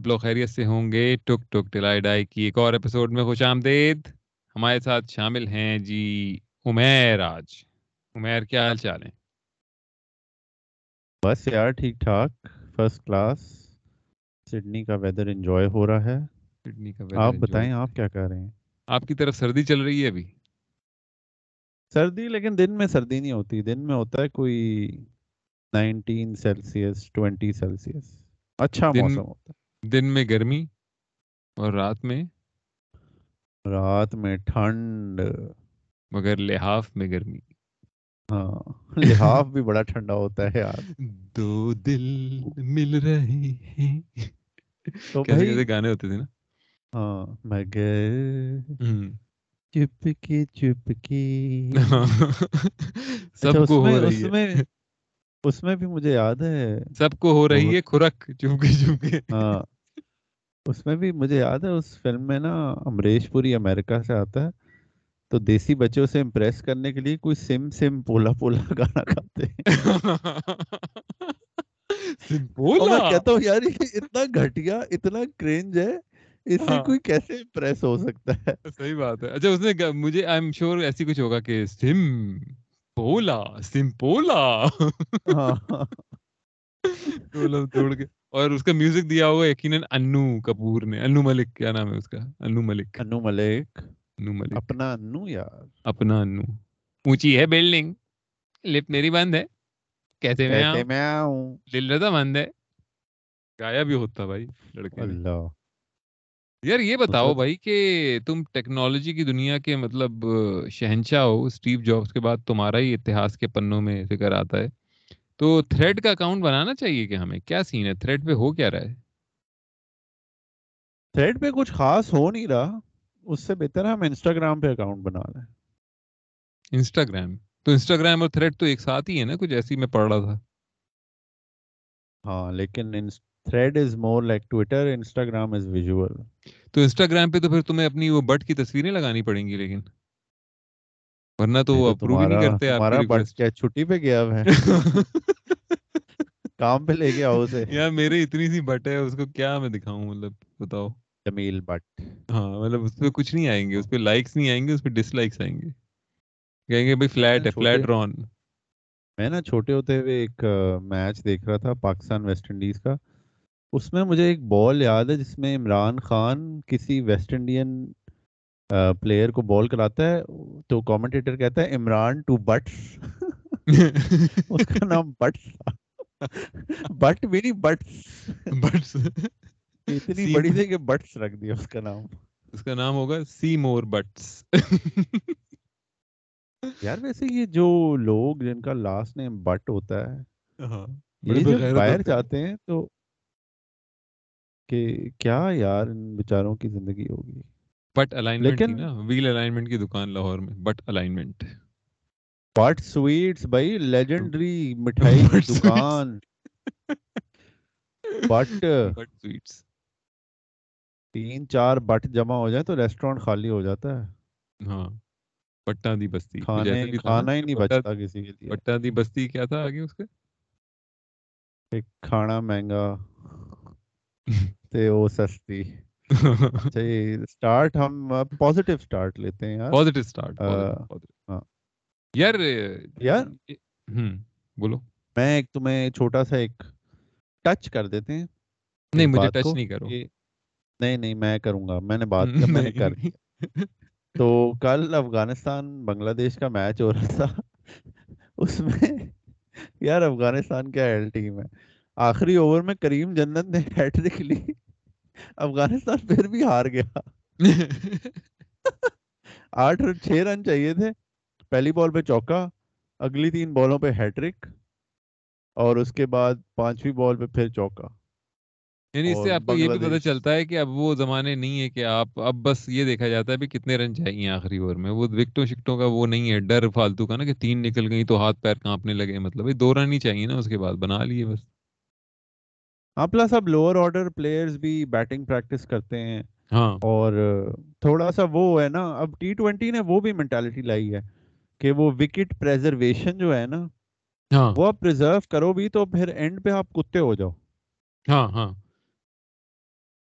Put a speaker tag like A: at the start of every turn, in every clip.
A: آپ لوگ خیریت سے ہوں گے۔ ٹک ٹک ٹلائی ڈائی کی ایک اور ایپیسوڈ میں خوش آمدید۔ ہمارے ساتھ شامل ہیں جی عمیر آج۔ عمیر کیا حال چال ہیں؟
B: بس یار ٹھیک ٹھاک۔ فرسٹ کلاس سڈنی کا ویدر انجوائے ہو رہا ہے۔
A: سڈنی کا
B: آپ بتائیں آپ کیا کر رہے ہیں؟
A: آپ کی طرف سردی چل رہی ہے ابھی؟
B: سردی لیکن دن میں سردی نہیں ہوتی۔ دن میں ہوتا ہے کوئی نائنٹین سیلسیس ٹوینٹی سیلسیس۔ اچھا موسم ہوتا
A: دن میں گرمی اور رات میں؟
B: رات میں ٹھنڈ۔
A: مگر لحاف میں گرمی۔
B: ہاں لحاف بھی بڑا ٹھنڈا ہوتا ہے یار۔
A: دو دل مل رہے ہیں۔ کیسے کیسے گانے ہوتے تھے نا؟
B: ہاں مگر
A: ہم۔
B: چپ کی چپ کی
A: سب
B: اچھا،
A: کو ہو رہی ہے۔
B: اس میں بھی مجھے یاد ہے
A: سب کو ہو رہی ہے کھرک چپکے چپکے
B: ہاں۔ اس میں بھی مجھے یاد ہے اس فلم میں نا امریش پوری امریکہ سے آتا ہے۔ تو دیسی بچوں سے امپریس کرنے کے لیے کوئی سم سم پولا پولا گانا گاتے ہیں۔ میں کہتا ہوں یار یہ اتنا گھٹیا اتنا کرنج ہے اس سے
A: ہاں۔
B: کوئی کیسے امپریس ہو سکتا ہے؟
A: صحیح بات ہے۔ اچھا اس نے مجھے آئی ایم شیور ایسی کچھ ہوگا کہ سم۔ پولا سمپولا توڑ توڑ کے اور اس کا میوزک دیا ہوا یقیناً انو کپور نے انو ملک کیا نام ہے اس کا انو ملک
B: انو ملک
A: انو ملک
B: اپنا انو یار
A: اپنا انو اونچی ہے بلڈنگ لپ میری بند ہے کیسے میں آؤں دل رضا مند ہے گایا بھی ہوتا بھائی لڑکے
B: اللہ
A: یار یہ بتاؤ بھائی کہ تم ٹیکنالوجی کی دنیا کے مطلب شہنشاہ ہو اسٹیو جابس کے بعد تمہارا ہی اتہاس کے پنوں میں ذکر آتا ہے۔ تو تھریڈ کا اکاؤنٹ بنانا چاہیے کہ ہمیں؟ کیا سین ہے؟ تھریڈ پہ ہو کیا رہا ہے؟
B: تھریڈ پہ کچھ خاص ہو نہیں رہا اس سے بہتر ہے ہم انسٹاگرام پہ اکاؤنٹ بنا لیں۔
A: انسٹاگرام؟ تو انسٹاگرام اور تھریڈ تو ایک ساتھ ہی ہے نا کچھ ایسی میں پڑھ رہا تھا۔
B: ہاں لیکن thread is more like Twitter Instagram is visual
A: تو انسٹاگرام پہ تو پھر تمہیں اپنی وہ بٹ کی تصویریں لگانی پڑیں گی لیکن۔ ورنہ تو وہ اپروو ہی نہیں کرتے
B: بٹ کیا چھٹی پہ گیا ہے۔ کام پہ لے گیا اسے۔
A: یار میرے اتنی سی بٹ ہے اس کو کیا میں دکھاؤں؟ مطلب بتاؤ۔
B: جمیل بٹ۔
A: ہاں مطلب اس پہ کچھ نہیں آئیں گے اس پہ لائکس نہیں آئیں گے اس پہ ڈس لائکس آئیں گے۔ کہیں گے بھائی فلیٹ ہے فلیٹ رون
B: میں نا چھوٹے ہوتے ہوئے ایک میچ دیکھ رہا تھا پاکستان ویسٹ انڈیز کا۔ اس میں مجھے ایک بال یاد ہے جس میں عمران خان کسی ویسٹ انڈین پلیئر کو بال کراتا ہے تو کامنٹیٹر کہتا ہے عمران ٹو بٹس. اس کا نام بٹس تھا۔ بٹ بھی نہیں بٹس۔
A: بٹس۔
B: اتنی بڑی تھی کہ بٹس رکھ دیا اس کا نام۔
A: اس کا نام ہوگا سی مور بٹس۔
B: یار ویسے یہ جو لوگ جن کا لاسٹ نیم بٹ ہوتا ہے
A: ہاں۔
B: یہ
A: بغیرت
B: باہر۔ جاتے ہیں تو کہ کیا یار ان بیچاروں کی زندگی ہوگی؟
A: بٹ الائنمنٹ
B: لیکن-
A: نا ویل الائنمنٹ کی دکان لاہور میں بٹ الائنمنٹ
B: بٹ سویٹس بھائی لیجنڈری مٹھائی کی. دکان. بٹ
A: بٹ سویٹس
B: تین چار بٹ جمع ہو جائے تو ریسٹورینٹ خالی ہو جاتا ہے۔
A: ہاں پٹا دی بستی۔
B: کھانا ہی نہیں بچتا کسی کے لیے۔
A: پٹا دی بستی کیا تھا آگے اس کے
B: ایک کھانا مہنگا۔ تے وہ سستی۔ اچھا یہ سٹارٹ ہم پازیٹیو سٹارٹ لیتے ہیں یار۔
A: پازیٹیو سٹارٹ
B: ہاں۔
A: یار
B: یار؟
A: ہم بولو۔
B: میں ایک تمہیں چھوٹا سا ایک ٹچ کر دیتے ہیں۔
A: نہیں مجھے ٹچ نہیں کرو۔
B: نہیں نہیں میں کروں گا۔ میں نے بات کیا میں نے کر۔ تو کل افغانستان بنگلہ دیش کا میچ ہو رہا تھا۔ اس میں یار افغانستان کیا ایل ٹیم ہے۔ آخری اوور میں کریم جنت نے ہیٹرک لی۔ افغانستان پھر بھی ہار گیا۔ آٹھ چھ رن چاہیے تھے۔ پہلی بال پہ چوکا اگلی تین بالوں پہ ہیٹرک اور اس کے بعد پانچویں بال پہ پھر چوکا۔
A: یعنی اس سے آپ کو یہ بھی پتہ چلتا ہے کہ اب وہ زمانے نہیں ہے کہ آپ اب بس یہ دیکھا جاتا ہے بھی کتنے رن چاہیے آخری اوور میں۔ وہ وکٹوں شکٹوں کا وہ نہیں ہے ڈر فالتو کا نا کہ تین نکل گئی تو ہاتھ پیر کانپنے لگے۔ مطلب دو رن ہی چاہیے نا اس کے بعد بنا لیے بس۔
B: ہاں پلس اب لوور آرڈر پلیئرز بھی بیٹنگ پریکٹس کرتے ہیں۔
A: ہاں۔
B: اور تھوڑا سا وہ ہے نا اب ٹی ٹوینٹی نے وہ بھی مینٹالٹی لائی ہے کہ وہ وکٹ پریزرویشن جو ہے نا
A: ہاں۔
B: وہ آپ پریزرو کرو بھی تو پھر اینڈ پہ آپ کتے ہو جاؤ۔
A: ہاں ہاں۔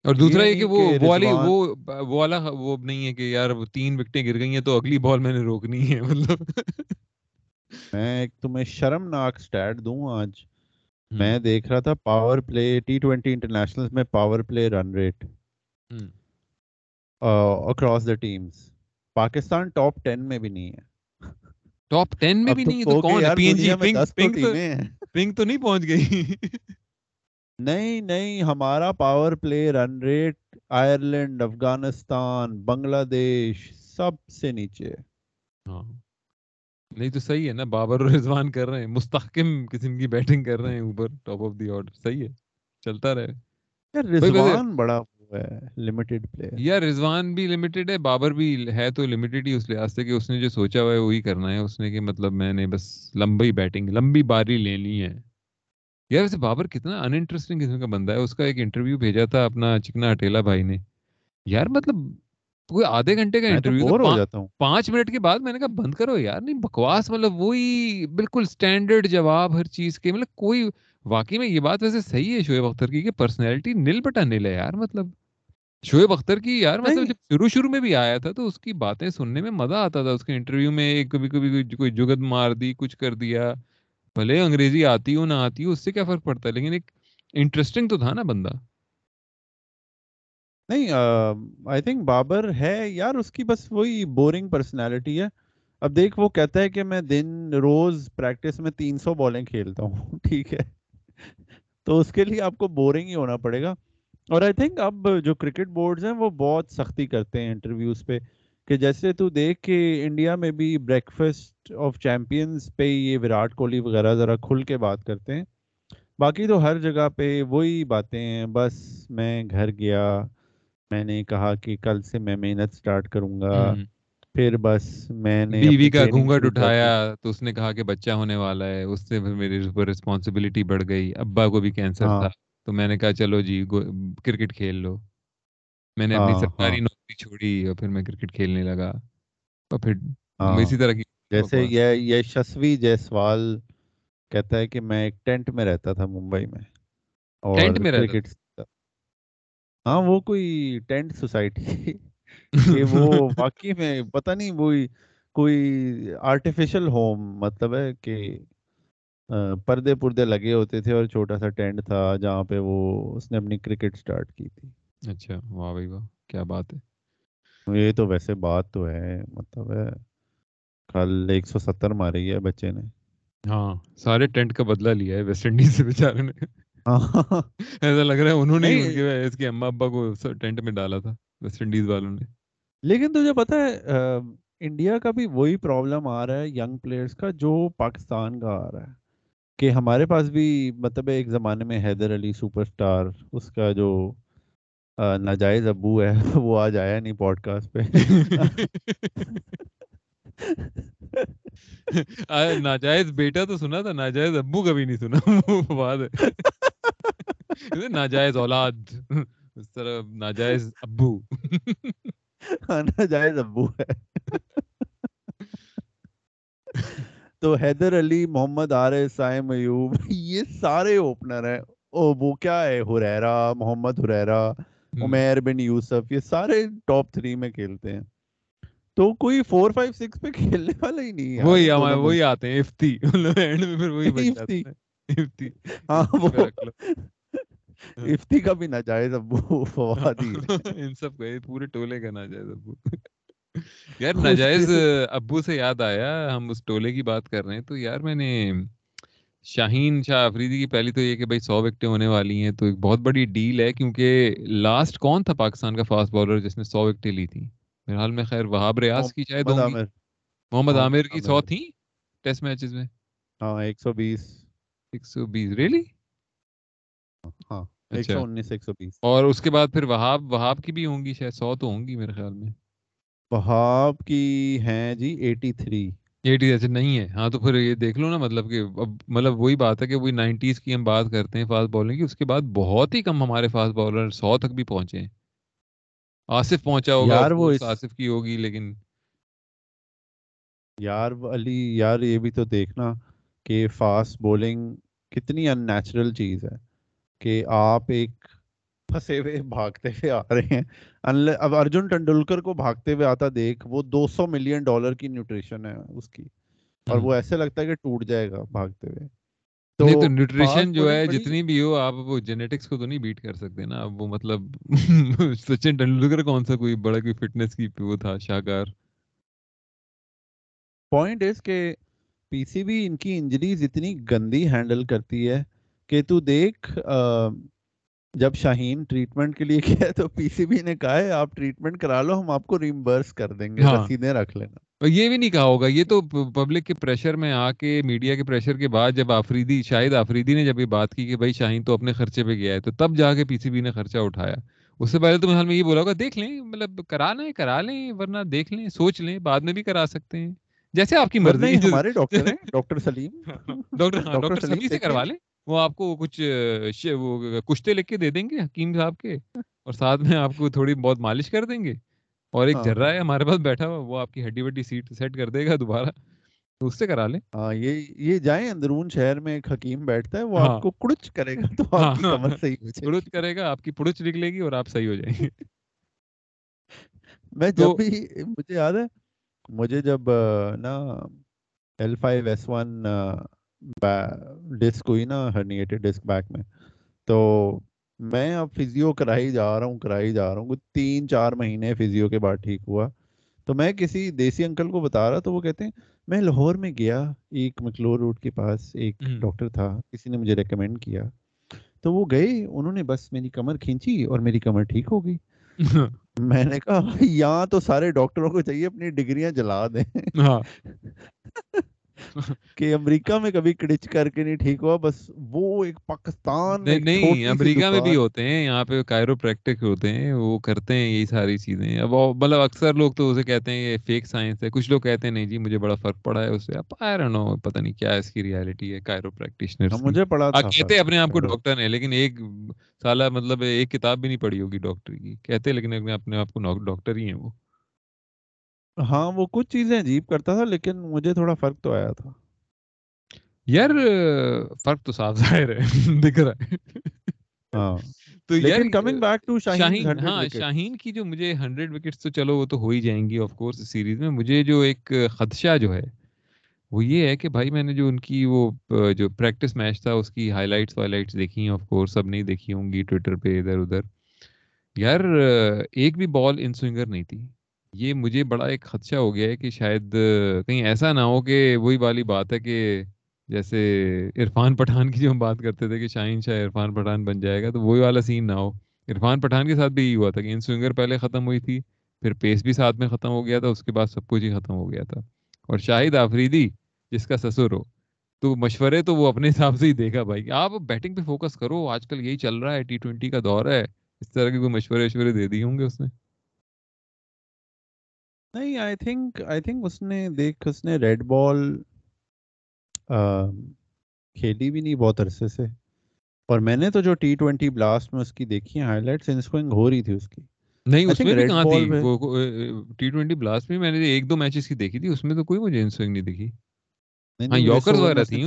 A: اور دوسرا
B: یہ
A: کہ وہ والی وہ وہ والا وہ نہیں ہے کہ یار وہ تین وکٹیں گر گئی ہیں تو اگلی بال میں نے روکنی ہے۔ مطلب
B: میں ایک تمہیں شرمناک سٹیٹ دوں آج۔ میں دیکھ رہا تھا power play T twenty international میں power play run rate. Across the teams Pakistan top ten میں بھی نہیں ہے۔
A: ٹاپ ٹین میں بھی نہیں ہے تو کون پی این جی پنک
B: تو
A: نہیں پہنچ گئی۔
B: نہیں نہیں ہمارا power play run rate Ireland Afghanistan Bangladesh سب سے نیچے۔ ہے
A: ہاں۔ نہیں تو صحیح ہے نا بابر اور رضوان کر رہے ہیں مستحکم قسم کی بیٹنگ کر رہے ہیں اوپر ٹاپ آف دی آرڈر صحیح ہے چلتا رہے۔
B: یار رضوان بڑا ہے لمیٹڈ پلیئر
A: رضوان بھی لمیٹڈ ہے بابر بھی ہے تو لمیٹڈ ہی اس لحاظ سے کہ اس نے جو سوچا ہوا ہے وہی کرنا ہے۔ اس نے کہ مطلب میں نے بس لمبی بیٹنگ لمبی باری لینی ہے۔ یار ویسے بابر کتنا ان انٹرسٹنگ قسم کا بندہ ہے۔ اس کا ایک انٹرویو بھیجا تھا اپنا چکنا اٹیلا بھائی نے۔ یار مطلب کوئی آدھے گھنٹے کا انٹرویو
B: ہو جاتا ہوں۔
A: پانچ منٹ کے بعد میں نے کہا بند کرو یار نہیں بکواس مطلب وہی بالکل سٹینڈرڈ جواب ہر چیز کے مطلب کوئی واقعی میں یہ بات ویسے صحیح ہے شعیب اختر کی کہ پرسنالٹی نل بٹا نل ہے یار مطلب شعیب اختر کی یار مطلب جب شروع شروع میں بھی آیا تھا تو اس کی باتیں سننے میں مزہ آتا تھا۔ اس کے انٹرویو میں کبھی کبھی کوئی جگت مار دی کچھ کر دیا۔ بھلے انگریزی آتی ہو نہ آتی ہو اس سے کیا فرق پڑتا ہے؟ لیکن ایک انٹرسٹنگ تو تھا نا بندہ۔
B: نہیں آئی تھنک بابر ہے یار، اس کی بس وہی بورنگ پرسنالٹی ہے۔ اب دیکھ، وہ کہتا ہے کہ میں دن روز پریکٹس میں تین سو بالیں کھیلتا ہوں۔ ٹھیک ہے۔ تو اس کے لیے آپ کو بورنگ ہی ہونا پڑے گا۔ اور آئی تھنک اب جو کرکٹ بورڈز ہیں، وہ بہت سختی کرتے ہیں انٹرویوز پہ۔ کہ جیسے تو دیکھ کہ انڈیا میں بھی بریکفسٹ آف چیمپئنز پہ یہ وراٹ کوہلی وغیرہ ذرا کھل کے بات کرتے ہیں۔ باقی تو ہر جگہ پہ وہی باتیں ہیں۔ بس میں گھر گیا۔ میں نے کہا کہ کل سے میں محنت سٹارٹ کروں گا۔ پھر بس میں نے
A: بیوی کا
B: دی۔
A: اٹھایا تو اس نے کہا کہ بچہ ہونے والا ہے اس سے میرے اوپر رسپانسبلٹی بڑھ گئی۔ ابا کو بھی کینسر
B: ہاں۔
A: تھا تو میں نے کہا چلو جی کرکٹ کھیل لو۔ میں نے اپنی
B: ہاں
A: سرکاری
B: ہاں۔
A: نوکری چھوڑی اور پھر میں کرکٹ کھیلنے لگا۔ اور پھر اسی طرح کی
B: جیسے
A: بکواس
B: یہ یشسوی جیسوال کہتا ہے کہ میں ایک ٹینٹ میں رہتا تھا ممبئی میں۔ اور کرکٹ ہاں وہ کوئی ٹینٹ سوسائٹی کہ وہ واقعی میں پتہ نہیں وہی کوئی آرٹیفیشل ہوم مطلب ہے کہ پردے پردے لگے ہوتے تھے اور چھوٹا سا ٹینٹ تھا جہاں پہ وہ اس نے اپنی کرکٹ سٹارٹ کی تھی۔
A: اچھا واہ بھائی واہ کیا بات ہے۔
B: یہ تو ویسے بات تو ہے مطلب ہے کل ایک سو ستر ماری ہے بچے نے۔
A: ہاں سارے ٹینٹ کا بدلہ لیا ہے ویسٹ انڈیز سے بیچارے نے۔ ایسا لگ رہا ہے انہوں نے اس کے اما ابا کو ٹینٹ میں ڈالا تھا ویسٹ انڈیز والوں نے
B: لیکن تجھے پتا ہے انڈیا کا بھی وہی پرابلم آ رہا ہے ینگ پلیئرز کا جو پاکستان کا آ رہا ہے کہ ہمارے پاس بھی مطلب ایک زمانے میں حیدر علی سپر سٹار اس کا جو ناجائز ابو ہے وہ آج آیا نہیں پوڈ کاسٹ پہ
A: ناجائز بیٹا تو سنا تھا ناجائز ابو کبھی نہیں سنا وہ بات ہے ناجائز اولاد اس طرح ناجائز ابو۔
B: ہاں، ناجائز ابو ہے۔ تو حیدر علی محمد عارف سائم ایوب یہ سارے اوپنر ہیں۔ او وہ کیا ہے؟ ہریرا محمد ہریرا عمیر بن یوسف یہ سارے ٹاپ تھری میں کھیلتے ہیں۔ تو کوئی فور فائیو سکس پہ کھیلنے والا ہی نہیں ہے۔
A: وہی ہمارے وہی آتے ہیں افتی۔ اینڈ میں پھر وہی
B: افتی ہاں وہ
A: لو۔
B: افتی کا بھی ناجائز ابو فوادی
A: ان سب کا پورے ٹولے کا ناجائز ابو یار ناجائز ابو سے یاد آیا ہم اس ٹولے کی بات کر رہے ہیں۔ تو یار میں نے شاہین شاہ افریدی کی پہلی تو یہ کہ بھائی سو وکٹیں ہونے والی ہیں تو ایک بہت بڑی ڈیل ہے کیونکہ لاسٹ کون تھا پاکستان کا فاسٹ بالر جس نے سو وکٹیں لی تھیں؟ میرے حال میں خیر وہاب ریاض کی شاید
B: محمد
A: گی۔
B: عامر۔
A: کی سو تھیں ٹیسٹ میچز میں؟
B: ہاں ایک سو بیس۔
A: ایک سو بیس ریلی
B: ہاں ایک
A: اچھا۔
B: سو انیس ایک سو بیس۔
A: اور اس کے بعد پھر وہاب وہاب کی بھی ہوں گی شاید سو تو ہوں گی میرے خیال میں۔
B: وہاب کی ہیں جی ایٹی تھری۔
A: ایٹی ایسے نہیں ہے۔ ہاں تو پھر یہ دیکھ لو نا مطلب کہ اب مطلب وہی بات ہے کہ وہی نائنٹیز کی ہم بات کرتے ہیں فاسٹ بالنگ کی اس کے بعد بہت ہی کم ہمارے فاسٹ بالر سو تک بھی پہنچے ہیں۔ آصف پہنچا ہوگا
B: یار وہ
A: آصف کی ہوگی لیکن
B: یار علی یار یہ بھی تو دیکھنا۔ کہ فاسٹ بولنگ کتنی ان نیچرل چیز ہے کہ آپ ایک پھنسے ہوئے بھاگتے ہوئے آ رہے ہیں۔ اب ارجن ٹنڈولکر کو بھاگتے ہوئے آتا دیکھ وہ دو سو ملین ڈالر کی نیوٹریشن ہے اس کی اور وہ ایسے لگتا ہے کہ ٹوٹ جائے گا بھاگتے ہوئے۔
A: تو نیوٹریشن جو ہے جتنی بھی ہو آپ وہ جینیٹکس کو تو نہیں بیٹ کر سکتے نا۔ وہ مطلب سچن ٹنڈولکر کون سا کوئی بڑا کوئی فٹنس کی وہ تھا شاہکار؟
B: پوائنٹ اس کہ پی سی بی ان کی انجریز اتنی گندی ہینڈل کرتی ہے کہ تو دیکھ جب شاہین ٹریٹمنٹ کے لیے کیا تو پی سی بی نے کہا ہے آپ ٹریٹمنٹ کرا لو ہم آپ کو ریمبرس کر دیں گے ہاں۔ رسیدیں رکھ لینا۔
A: یہ بھی نہیں کہا ہوگا یہ تو پبلک کے پریشر میں آ کے میڈیا کے پریشر کے بعد جب آفریدی شاید آفریدی نے جب یہ بات کی کہ بھائی شاہین تو اپنے خرچے پہ گیا ہے تو تب جا کے پی سی بی نے خرچہ اٹھایا۔ اس سے پہلے تو میں یہ بولا ہوگا دیکھ لیں مطلب کرا لیں کرا لیں ورنہ دیکھ لیں سوچ لیں بعد میں بھی کرا سکتے ہیں۔ جیسے آپ کی مرضی
B: ہمارے ڈاکٹر ہیں ڈاکٹر سلیم۔
A: ڈاکٹر ہاں ڈاکٹر سلیم سے کروا لیں۔ وہ آپ کو کچھ کشتے لکھ کے دے دیں گے حکیم صاحب کے اور ساتھ میں آپ کو تھوڑی بہت مالش کر دیں گے۔ اور ایک جرا ہاں۔ ہے ہمارے پاس بیٹھا ہوا وہ آپ کی ہڈی وڈی سیٹ سیٹ کر دے گا دوبارہ تو اس سے کرا لیں۔
B: ہاں یہ یہ جائیں اندرون شہر میں ایک حکیم بیٹھتا ہے وہ آپ ہاں۔ کو کڑچ کرے گا تو آپ کی کمر صحیح ہو جائے
A: کڑچ کرے گا آپ کی پڑچ نکلے گی اور آپ صحیح ہو جائیں گے۔
B: میں جب بھی مجھے یاد ہے مجھے جب نا L five S one disc ہوئی نا ہرنیٹڈ ڈسک بیک میں تو میں اب فزیو کرائی جا رہا ہوں کرائی جا رہا ہوں تین چار مہینے فزیو کے بعد ٹھیک ہوا۔ تو میں کسی دیسی انکل کو بتا رہا تو وہ کہتے ہیں میں لاہور میں گیا ایک مکلور روڈ کے پاس ایک ڈاکٹر تھا کسی نے مجھے ریکمینڈ کیا۔ تو وہ گئے انہوں نے بس میری کمر کھینچی اور میری کمر ٹھیک ہو گئی۔ میں نے کہا یہاں تو سارے ڈاکٹروں کو چاہیے اپنی ڈگریاں جلا دیں ہاں۔ کہ امریکہ میں کبھی کڑچ کر کے نہیں ٹھیک ہوا بس وہ ایک پاکستان
A: نہیں امریکہ میں بھی ہوتے ہیں یہاں پہ کائرو پریکٹک ہوتے ہیں وہ کرتے ہیں یہی ساری چیزیں۔ اب مطلب اکثر لوگ تو اسے کہتے ہیں یہ فیک سائنس ہے۔ کچھ لوگ کہتے ہیں نہیں جی مجھے بڑا فرق پڑا ہے اس سے۔ اب آئی نو پتہ نہیں کیا اس کی ریالٹی ہے کائرو پریکٹیشنر
B: مجھے پڑا تھا
A: کہتے اپنے آپ کو ڈاکٹر ہیں لیکن ایک سالہ مطلب ایک کتاب بھی نہیں پڑھی ہوگی ڈاکٹر کی۔ کہتے لیکن اپنے آپ کو ڈاکٹر ہی ہیں وہ۔
B: ہاں وہ کچھ چیزیں عجیب کرتا تھا لیکن مجھے تھوڑا فرق تو آیا تھا۔
A: یار فرق تو صاف ظاہر ہے دکھ رہا ہے۔
B: ہاں۔ تو یار کمنگ بیک ٹو
A: شاہین ہاں شاہین کی جو مجھے ہنڈریڈ وکٹس تو چلو وہ تو ہو ہی جائیں گی آف کورس سیریز میں۔ مجھے جو ایک خدشہ جو ہے وہ یہ ہے کہ بھائی میں نے جو ان کی وہ جو پریکٹس میچ تھا اس کی ہائی لائٹس وائی لائٹس دیکھی ہیں آف کورس سب نہیں دیکھی ہوں گی ٹویٹر پہ ادھر ادھر۔ یار ایک بھی بال ان سوئنگر نہیں تھی۔ یہ مجھے بڑا ایک خدشہ ہو گیا ہے کہ شاید کہیں ایسا نہ ہو کہ وہی والی بات ہے کہ جیسے عرفان پٹھان کی جو ہم بات کرتے تھے کہ شاہین شاہ عرفان پٹھان بن جائے گا، تو وہی والا سین نہ ہو۔ عرفان پٹھان کے ساتھ بھی یہی ہوا تھا کہ ان سوئنگر پہلے ختم ہوئی تھی، پھر پیس بھی ساتھ میں ختم ہو گیا تھا، اس کے بعد سب کچھ ہی ختم ہو گیا تھا۔ اور شاہد آفریدی، جس کا سسر ہو، تو مشورے تو وہ اپنے حساب سے ہی دے گا بھائی۔ آپ بیٹنگ پہ فوکس کرو، آج کل یہی چل رہا ہے ٹی ٹوینٹی کا دور ہے، اس طرح کے کوئی مشورے وشورے دے دیے ہوں گے اس نے؟
B: نہیں آئی تھنک آئی تھنک اس نے دیکھ اس نے ریڈ بال کھیلی بھی نہیں بہت عرصے سے۔ اور میں نے تو جو ٹی ٹوینٹی بلاسٹ میں اس کی دیکھی ہائی لائٹس انسوئنگ ہو رہی تھی اس کی۔
A: نہیں اس میں بھی کہاں تھی؟ ٹی ٹوینٹی بلاسٹ میں میں نے ایک دو میچز کی دیکھی تھی اس میں تو کوئی مجھے انسوئنگ نہیں دکھی ہاں یارکرز وغیرہ تھی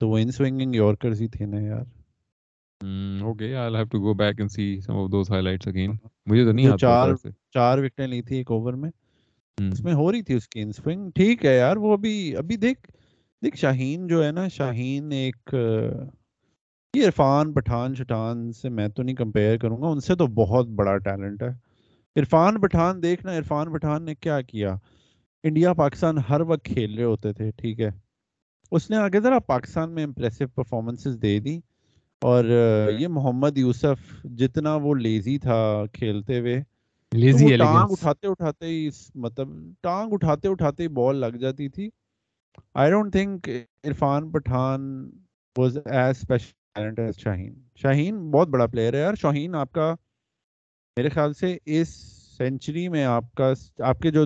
B: تو وہ انسوئنگنگ یارکرز ہی تھے نا یار۔
A: Okay I have to go back and see some of those highlights again مجھے تو نہیں چار
B: چار وکٹیں لی تھی ایک اوور میں اس میں ہو رہی تھی اس کی انسوئنگ ٹھیک ہے یار وہ ابھی ابھی دیکھ دیکھ شاہین جو ہے نا شاہین ایک یہ عرفان پٹھان شٹان سے میں تو نہیں کمپیئر کروں گا ان سے تو بہت بڑا ٹیلنٹ ہے۔ عرفان پٹھان دیکھنا عرفان پٹھان نے کیا کیا؟ انڈیا پاکستان ہر وقت کھیل رہے ہوتے تھے ٹھیک ہے۔ اس نے آگے ذرا پاکستان میں امپریسو پرفارمنسز دے دی۔ اور یہ محمد یوسف جتنا وہ لیزی تھا کھیلتے ہوئے ٹانگ اٹھاتے اٹھاتے ہی مطلب ٹانگ اٹھاتے اٹھاتے ہی بال لگ جاتی تھی۔ I don't think Irfan Pathan was as special as Shaheen Shaheen بہت بڑا پلیئر ہے یار۔ شاہین آپ کا میرے خیال سے اس سینچری میں آپ کا آپ کے جو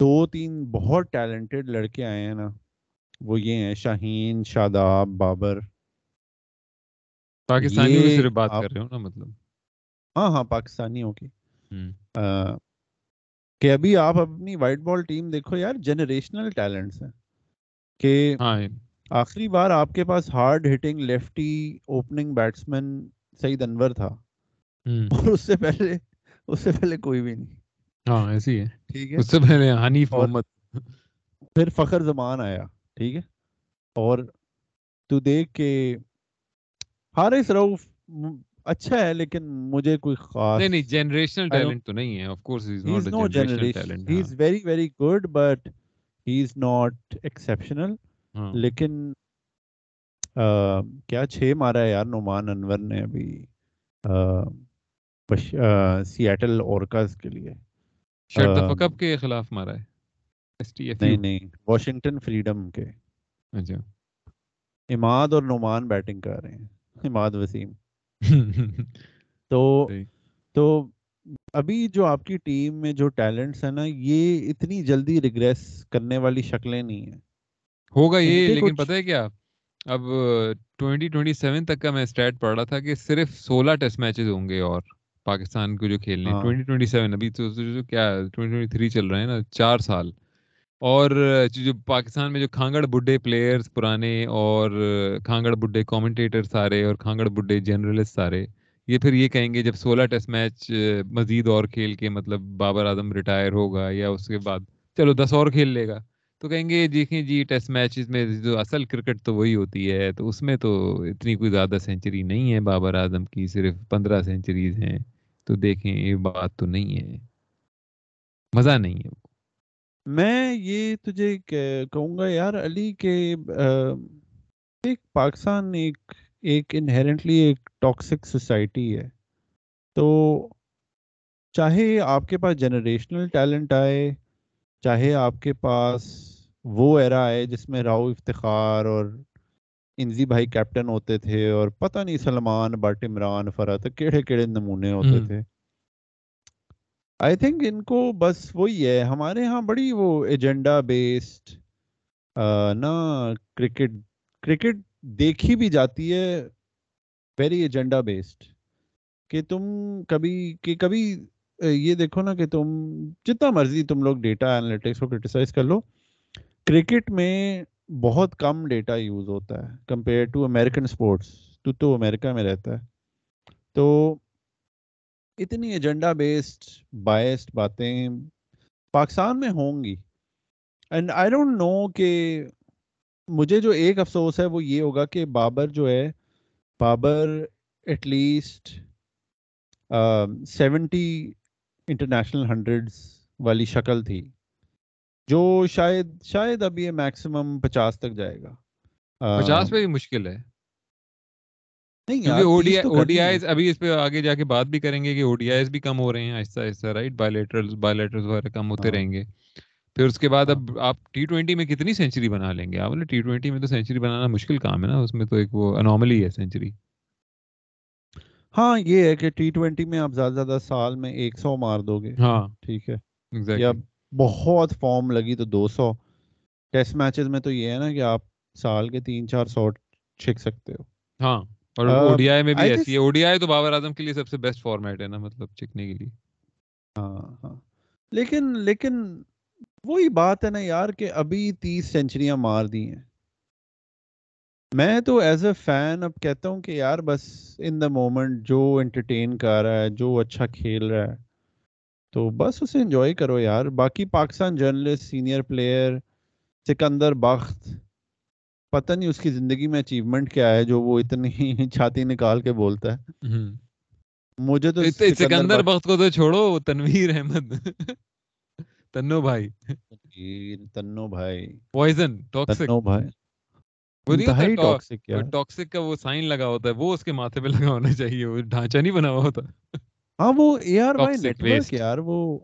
B: دو تین بہت ٹیلنٹڈ لڑکے آئے ہیں نا وہ یہ ہیں شاہین شاداب بابر۔
A: پاکستانیوں کی صرف بات کر رہے ہو نا مطلب۔
B: ہاں ہاں پاکستانیوں کی کہ۔ ابھی آپ اپنی وائٹ بال ٹیم دیکھو یار جنریشنل ٹیلنٹس ہیں۔ کہ ہاں۔ آخری بار آپ کے پاس hard hitting lefty opening batsman Saeed Anwar تھا۔ اور اس سے پہلے اس سے پہلے کوئی بھی نہیں۔
A: ہاں ایسی ہے۔
B: ٹھیک ہے۔
A: اس سے پہلے حنیف محمد۔
B: پھر فخر زمان آیا ٹھیک ہے۔ اور تو دیکھ کے حارث رؤف م- اچھا ہے لیکن مجھے کوئی خاص
A: نہیں نہیں جنریشنل ٹیلنٹ تو نہیں ہے of course he is not a generational talent
B: is very very good but he is not exceptional.
A: ہاں۔
B: لیکن کیا چھ مارا ہے یار نعمان انور نے ابھی سیاٹل اورکاز کے لیے۔
A: شٹ دا فک اپ کے خلاف مارا ہے۔ ایس ٹی ایف
B: نہیں نہیں واشنگٹن فریڈم کے۔
A: اچھا۔
B: اماد اور نعمان بیٹنگ کر رہے ہیں۔ اماد وسیم۔ تو۔ تو ابھی جو آپ کی ٹیم میں جو ٹیلنٹس ہیں نا یہ اتنی جلدی ریگریس کرنے والی شکلیں نہیں ہیں۔
A: ہوگا یہ لیکن پتہ ہے کیا؟ اب ٹوینٹی ٹوینٹی سیون تک کا میں اسٹیٹ پڑھ رہا تھا کہ صرف سولہ ٹیسٹ میچز ہوں گے اور پاکستان کو جو کھیلنے
B: ہاں۔
A: ٹوینٹی ٹوینٹی سیون ابھی تو کیا ٹوینٹی ٹوینٹی تھری چل رہے ہیں نا چار سال۔ اور جو پاکستان میں جو کھانگڑ بڈھے پلیئرز پرانے اور کھانگڑ بڈھے کامنٹیٹر سارے اور کھانگڑ بڈھے جنرلسٹ سارے، یہ پھر یہ کہیں گے جب سولہ ٹیسٹ میچ مزید اور کھیل کے مطلب بابر اعظم ریٹائر ہوگا یا اس کے بعد، چلو دس اور کھیل لے گا۔ تو کہیں گے دیکھیں جی ٹیسٹ میچز میں جو اصل کرکٹ تو وہی ہوتی ہے، تو اس میں تو اتنی کوئی زیادہ سینچری نہیں ہے بابر اعظم کی، صرف پندرہ سینچریز ہیں۔ تو دیکھیں، یہ بات تو نہیں ہے۔ مزہ نہیں ہے۔
B: میں یہ تجھے کہ- کہوں گا یار علی کہ ایک پاکستان ایک ایک انہیرنٹلی ایک ٹاکسک سوسائٹی ہے تو چاہے آپ کے پاس جنریشنل ٹیلنٹ آئے چاہے آپ کے پاس وہ ایرا آئے جس میں راؤ افتخار اور انزی بھائی کیپٹن ہوتے تھے اور پتہ نہیں سلمان بٹ عمران فرحت کیڑے کیڑے نمونے ہوتے۔ تھے آئی تھنک ان کو بس وہی ہے۔ ہمارے ہاں بڑی وہ ایجنڈا بیسڈ نا کرکٹ کرکٹ دیکھی بھی جاتی ہے۔ ویری ایجنڈا بیسڈ کہ تم کبھی، کہ کبھی یہ دیکھو نا کہ تم جتنا مرضی تم لوگ ڈیٹا انالیٹکس کو کرٹیسائز کر لو۔ کرکٹ میں بہت کم ڈیٹا یوز ہوتا ہے۔ کمپیئر ٹو امیریکن اسپورٹس تو تو امریکہ میں رہتا ہے۔ تو اتنی ایجنڈا بیسڈ بائسڈ باتیں پاکستان میں ہوں گی. اینڈ آئی ڈونٹ نو کہ مجھے جو ایک افسوس ہے وہ یہ ہوگا کہ بابر جو ہے، Babar at least seventy international hundreds والی شکل تھی، جو شاید شاید اب یہ میکسیمم پچاس تک جائے گا.
A: پچاس پہ بھی مشکل ہے. ابھی اس پہ آگے جا کے بات بھی کریں گے کہ او ڈی آئیز بھی کم ہو رہے ہیں آہستہ آہستہ رائٹ بائیلیٹرل بائیلیٹرل وغیرہ کم ہوتے
B: ہاں۔
A: رہیں گے۔ پھر اس کے بعد
B: ہاں۔
A: اب آپ ٹی ٹوینٹی میں کتنی سینچری بنا لیں گے؟ آپ ٹی ٹوینٹی میں تو سینچری بنانا مشکل کام ہے نا اس میں تو ایک وہ انوملی ہے سینچری
B: ہاں یہ ہے کہ ٹی ٹوینٹی میں آپ زیادہ زیادہ سال میں ایک سو مار دو گے۔
A: ہاں۔
B: ٹھیک ہے۔ یا بہت فارم لگی تو دو سو۔ ٹیسٹ میچز میں تو یہ ہے نا کہ آپ سال کے تین چار سو چھک سکتے ہو۔
A: ہاں۔ اور او ڈی آئی میں بھی ایسی ہے۔ او ڈی آئی تو بابر اعظم کے لیے سب سے بیسٹ فارمیٹ ہے نا مطلب چکنے کے لیے۔
B: ہاں ہاں۔ لیکن لیکن وہی بات ہے نا یار کہ ابھی تیس سینچریاں مار دی ہیں۔ میں تو ایز اے فین اب کہتا ہوں کہ یار بس ان دا مومنٹ جو انٹرٹین کر رہا ہے جو اچھا کھیل رہا ہے تو بس اسے انجوائے کرو یار۔ باقی Pakistan journalist senior player Sikandar Bakht پتہ نہیں اس کی زندگی میں اچیومنٹ کیا ہے جو وہ اتنی چھاتی نکال کے بولتا ہے۔ مجھے تو
A: سکندر بخت کو تو چھوڑو تنویر احمد۔ تنو بھائی۔
B: تنو بھائی۔
A: پوائزن ٹاکسک
B: بھائی۔ ٹاکسک یار
A: کا وہ سائن لگا ہوتا ہے وہ اس کے ماتھے پہ لگا ہونا چاہیے وہ ڈھانچہ نہیں بنا ہوا ہوتا۔
B: ہاں وہ وائی
A: Toxic
B: نیٹ ورک. یار وہ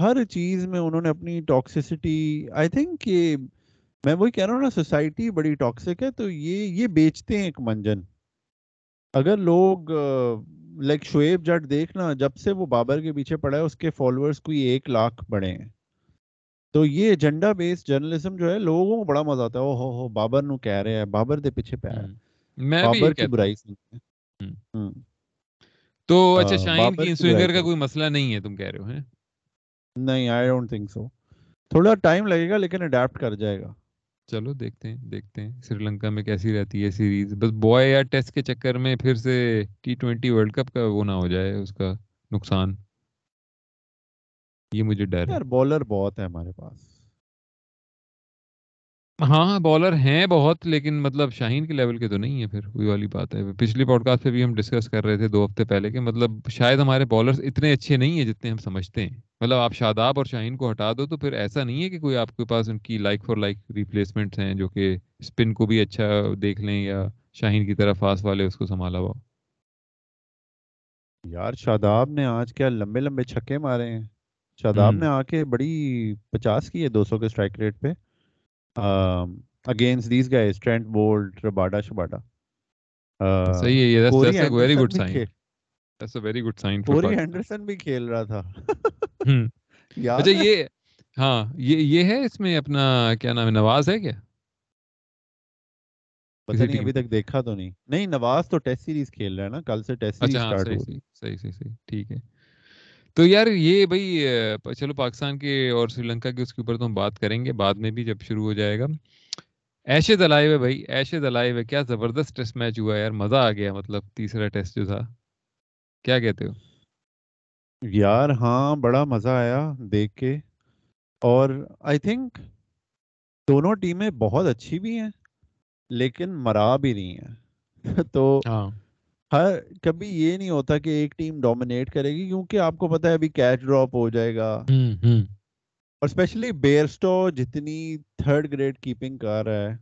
B: ہر چیز میں انہوں نے اپنی ٹاکسسٹی آئی تھنک یہ میں وہی کہہ رہا ہوں نا سوسائٹی بڑی ٹاکسک ہے تو یہ یہ بیچتے ہیں ایک منجن۔ اگر لوگ لائک شعیب جٹ دیکھنا جب سے وہ بابر کے پیچھے پڑا ہے اس کے فالوورز کوئی ایک لاکھ بڑھے ہیں۔ تو یہ ایجنڈا بیس جرنلزم جو ہے لوگوں کو بڑا مزہ آتا ہے۔ او ہو ہو بابر نو کہہ رہے ہیں بابر دے پیچھے پہ ہے۔
A: میں بھی
B: بابر کی برائی
A: ہوں۔
B: سنتے ہیں
A: تو اچھا
B: ہاں،
A: شاہین کی سوئنگر کا کوئی مسئلہ نہیں ہے تم کہہ رہے ہو ہیں؟
B: نہیں آئی ڈونٹ تھنک سو تھوڑا ٹائم لگے گا لیکن اڈیپٹ کر جائے گا۔
A: چلو دیکھتے ہیں دیکھتے ہیں سری لنکا میں کیسی رہتی ہے سیریز بس بوائے یا ٹیسٹ کے چکر میں پھر سے ٹی ٹوینٹی ورلڈ کپ کا وہ نہ ہو جائے اس کا نقصان یہ مجھے ڈر
B: یار بالر بہت ہے ہمارے پاس
A: ہاں بالر ہیں بہت لیکن مطلب شاہین کے لیول کے تو نہیں ہے پھر وہی والی بات ہے۔ پچھلی پوڈ کاسٹ پہ بھی ہم ڈسکس کر رہے تھے دو ہفتے پہلے کہ مطلب شاید ہمارے بالرز اتنے اچھے نہیں ہیں جتنے ہم سمجھتے ہیں۔ مطلب آپ شاداب اور شاہین کو ہٹا دو تو پھر ایسا نہیں ہے کہ کوئی آپ کے پاس ان کی لائک فار لائک ریپلیسمنٹس ہیں جو کہ اسپن کو بھی اچھا دیکھ لیں یا شاہین کی طرف فاسٹ والے اس کو سنبھالا ہوا
B: یار شاداب نے آج کیا لمبے لمبے چھکے مارے ہیں۔ شاداب نے آ کے بڑی پچاس کی ہے دو سو کے اسٹرائک ریٹ پہ۔ Against these guys Trent Boult Rabada شباڈا
A: صحیح ہے یہ that's a very good sign that's a very good sign
B: for Corey Henderson بھی کھیل رہا تھا
A: اچھا یہ ہاں یہ یہ ہے اس میں اپنا کیا نام ہے نواز ہے کیا
B: پتہ نہیں ابھی تک دیکھا تو نہیں نہیں نواز تو ٹیسٹ سیریز کھیل رہا ہے نا کل سے ٹیسٹ سیریز سٹارٹ
A: صحیح صحیح صحیح ٹھیک ہے تو یار یہ بھائی چلو پاکستان کے اور سری لنکا کے اس کے اوپر تو ہم بات کریں گے بعد میں بھی جب شروع ہو جائے گا۔ ایشے دلائے ہوئے بھائی ایشے دلائے ہوئے کیا زبردست ٹیسٹ میچ ہوا یار مزہ آ گیا مطلب تیسرا ٹیسٹ جو تھا۔ کیا کہتے ہو؟
B: یار ہاں بڑا مزہ آیا دیکھ کے۔ اور آئی تھنک دونوں ٹیمیں بہت اچھی بھی ہیں لیکن مرا بھی نہیں ہیں۔ تو
A: ہاں۔
B: ہر کبھی یہ نہیں ہوتا کہ ایک ٹیم ڈومینیٹ کرے گی کیونکہ آپ کو پتا ہے ابھی کیچ ڈراپ ہو جائے گا۔ اور اسپیشلی بیئرسٹو جتنی تھرڈ گریڈ کیپنگ کر رہا ہے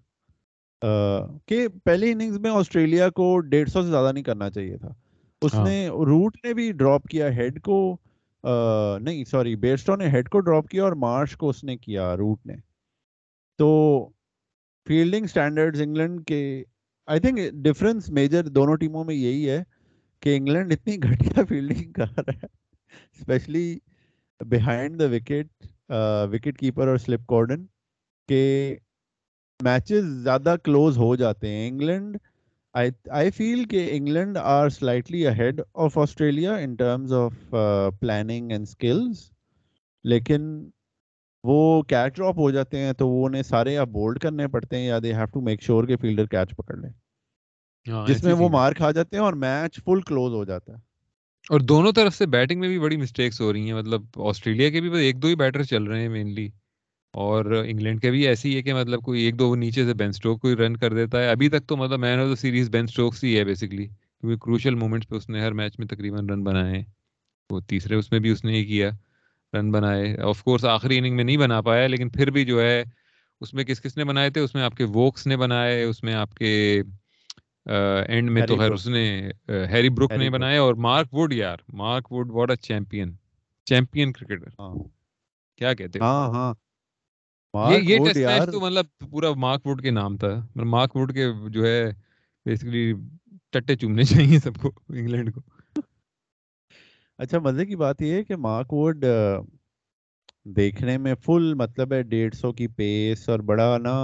B: کہ پہلی اننگز میں آسٹریلیا کو ڈیڑھ سو سے زیادہ نہیں کرنا چاہیے تھا۔ اس ہاں۔ نے روٹ نے بھی ڈراپ کیا ہیڈ کو نہیں سوری بیئرسٹو نے ہیڈ کو ڈراپ کیا اور مارش کو اس نے کیا روٹ نے۔ تو فیلڈنگ سٹینڈرڈز انگلینڈ کے آئی تھنک ڈفرینس میجر دونوں ٹیموں میں یہی ہے کہ انگلینڈ اتنی گھٹیا فیلڈنگ کر رہا ہے especially behind the wicket wicket keeper اور سلپ کارڈن کہ میچز زیادہ کلوز ہو جاتے ہیں انگلینڈ آئی فیل کہ England are slightly ahead of Australia in terms of planning and skills لیکن وہ کیچ ڈراپ ہو جاتے ہیں تو وہ انہیں سارے یا بولڈ کرنے پڑتے ہیں یا they have to make sure کہ فیلڈر کیچ پکڑ لیں جس میں وہ مار کھا جاتے ہیں اور میچ فل کلوز ہو جاتا ہے۔
A: اور دونوں طرف سے بیٹنگ میں بھی بڑی مسٹیکس ہو رہی ہیں۔ مطلب آسٹریلیا کے بھی ایک دو ہی بیٹر چل رہے ہیں مینلی اور انگلینڈ کے بھی ایسی ہے کہ مطلب کوئی ایک دو نیچے سے بین اسٹوک کوئی رن کر دیتا ہے۔ ابھی تک تو مطلب man of the series Ben Stokes ہی ہے بیسکلی کیونکہ کروشل مومنٹس پہ اس نے ہر میچ میں تقریباً رن بنائے۔ ہیں وہ تیسرے اس میں بھی اس نے ہی کیا۔ رن بنائے۔ آف کورس آخری اننگ میں نہیں بنا پایا لیکن پھر بھی جو ہے اس میں کس کس نے بنائے تھے؟ اس میں آپ کے ووکس نے بنائے اس میں آپ کے اینڈ میں تو خیر اس نے ہیری بروک نے بنائے اور مارک ووڈ یار Mark Wood what a champion champion cricketer. کیا کہتے
B: ہاں ہاں۔
A: یہ ٹیسٹ میچ تو مطلب پورا مارک ووڈ کے نام تھا۔ مارک ووڈ کے جو ہے بیسیکلی ٹٹے چومنے چاہیے سب کو انگلینڈ کو۔
B: اچھا مزے کی بات یہ ہے کہ مارک ووڈ دیکھنے میں فل مطلب ہے ڈیڑھ سو کی پیس اور بڑا نا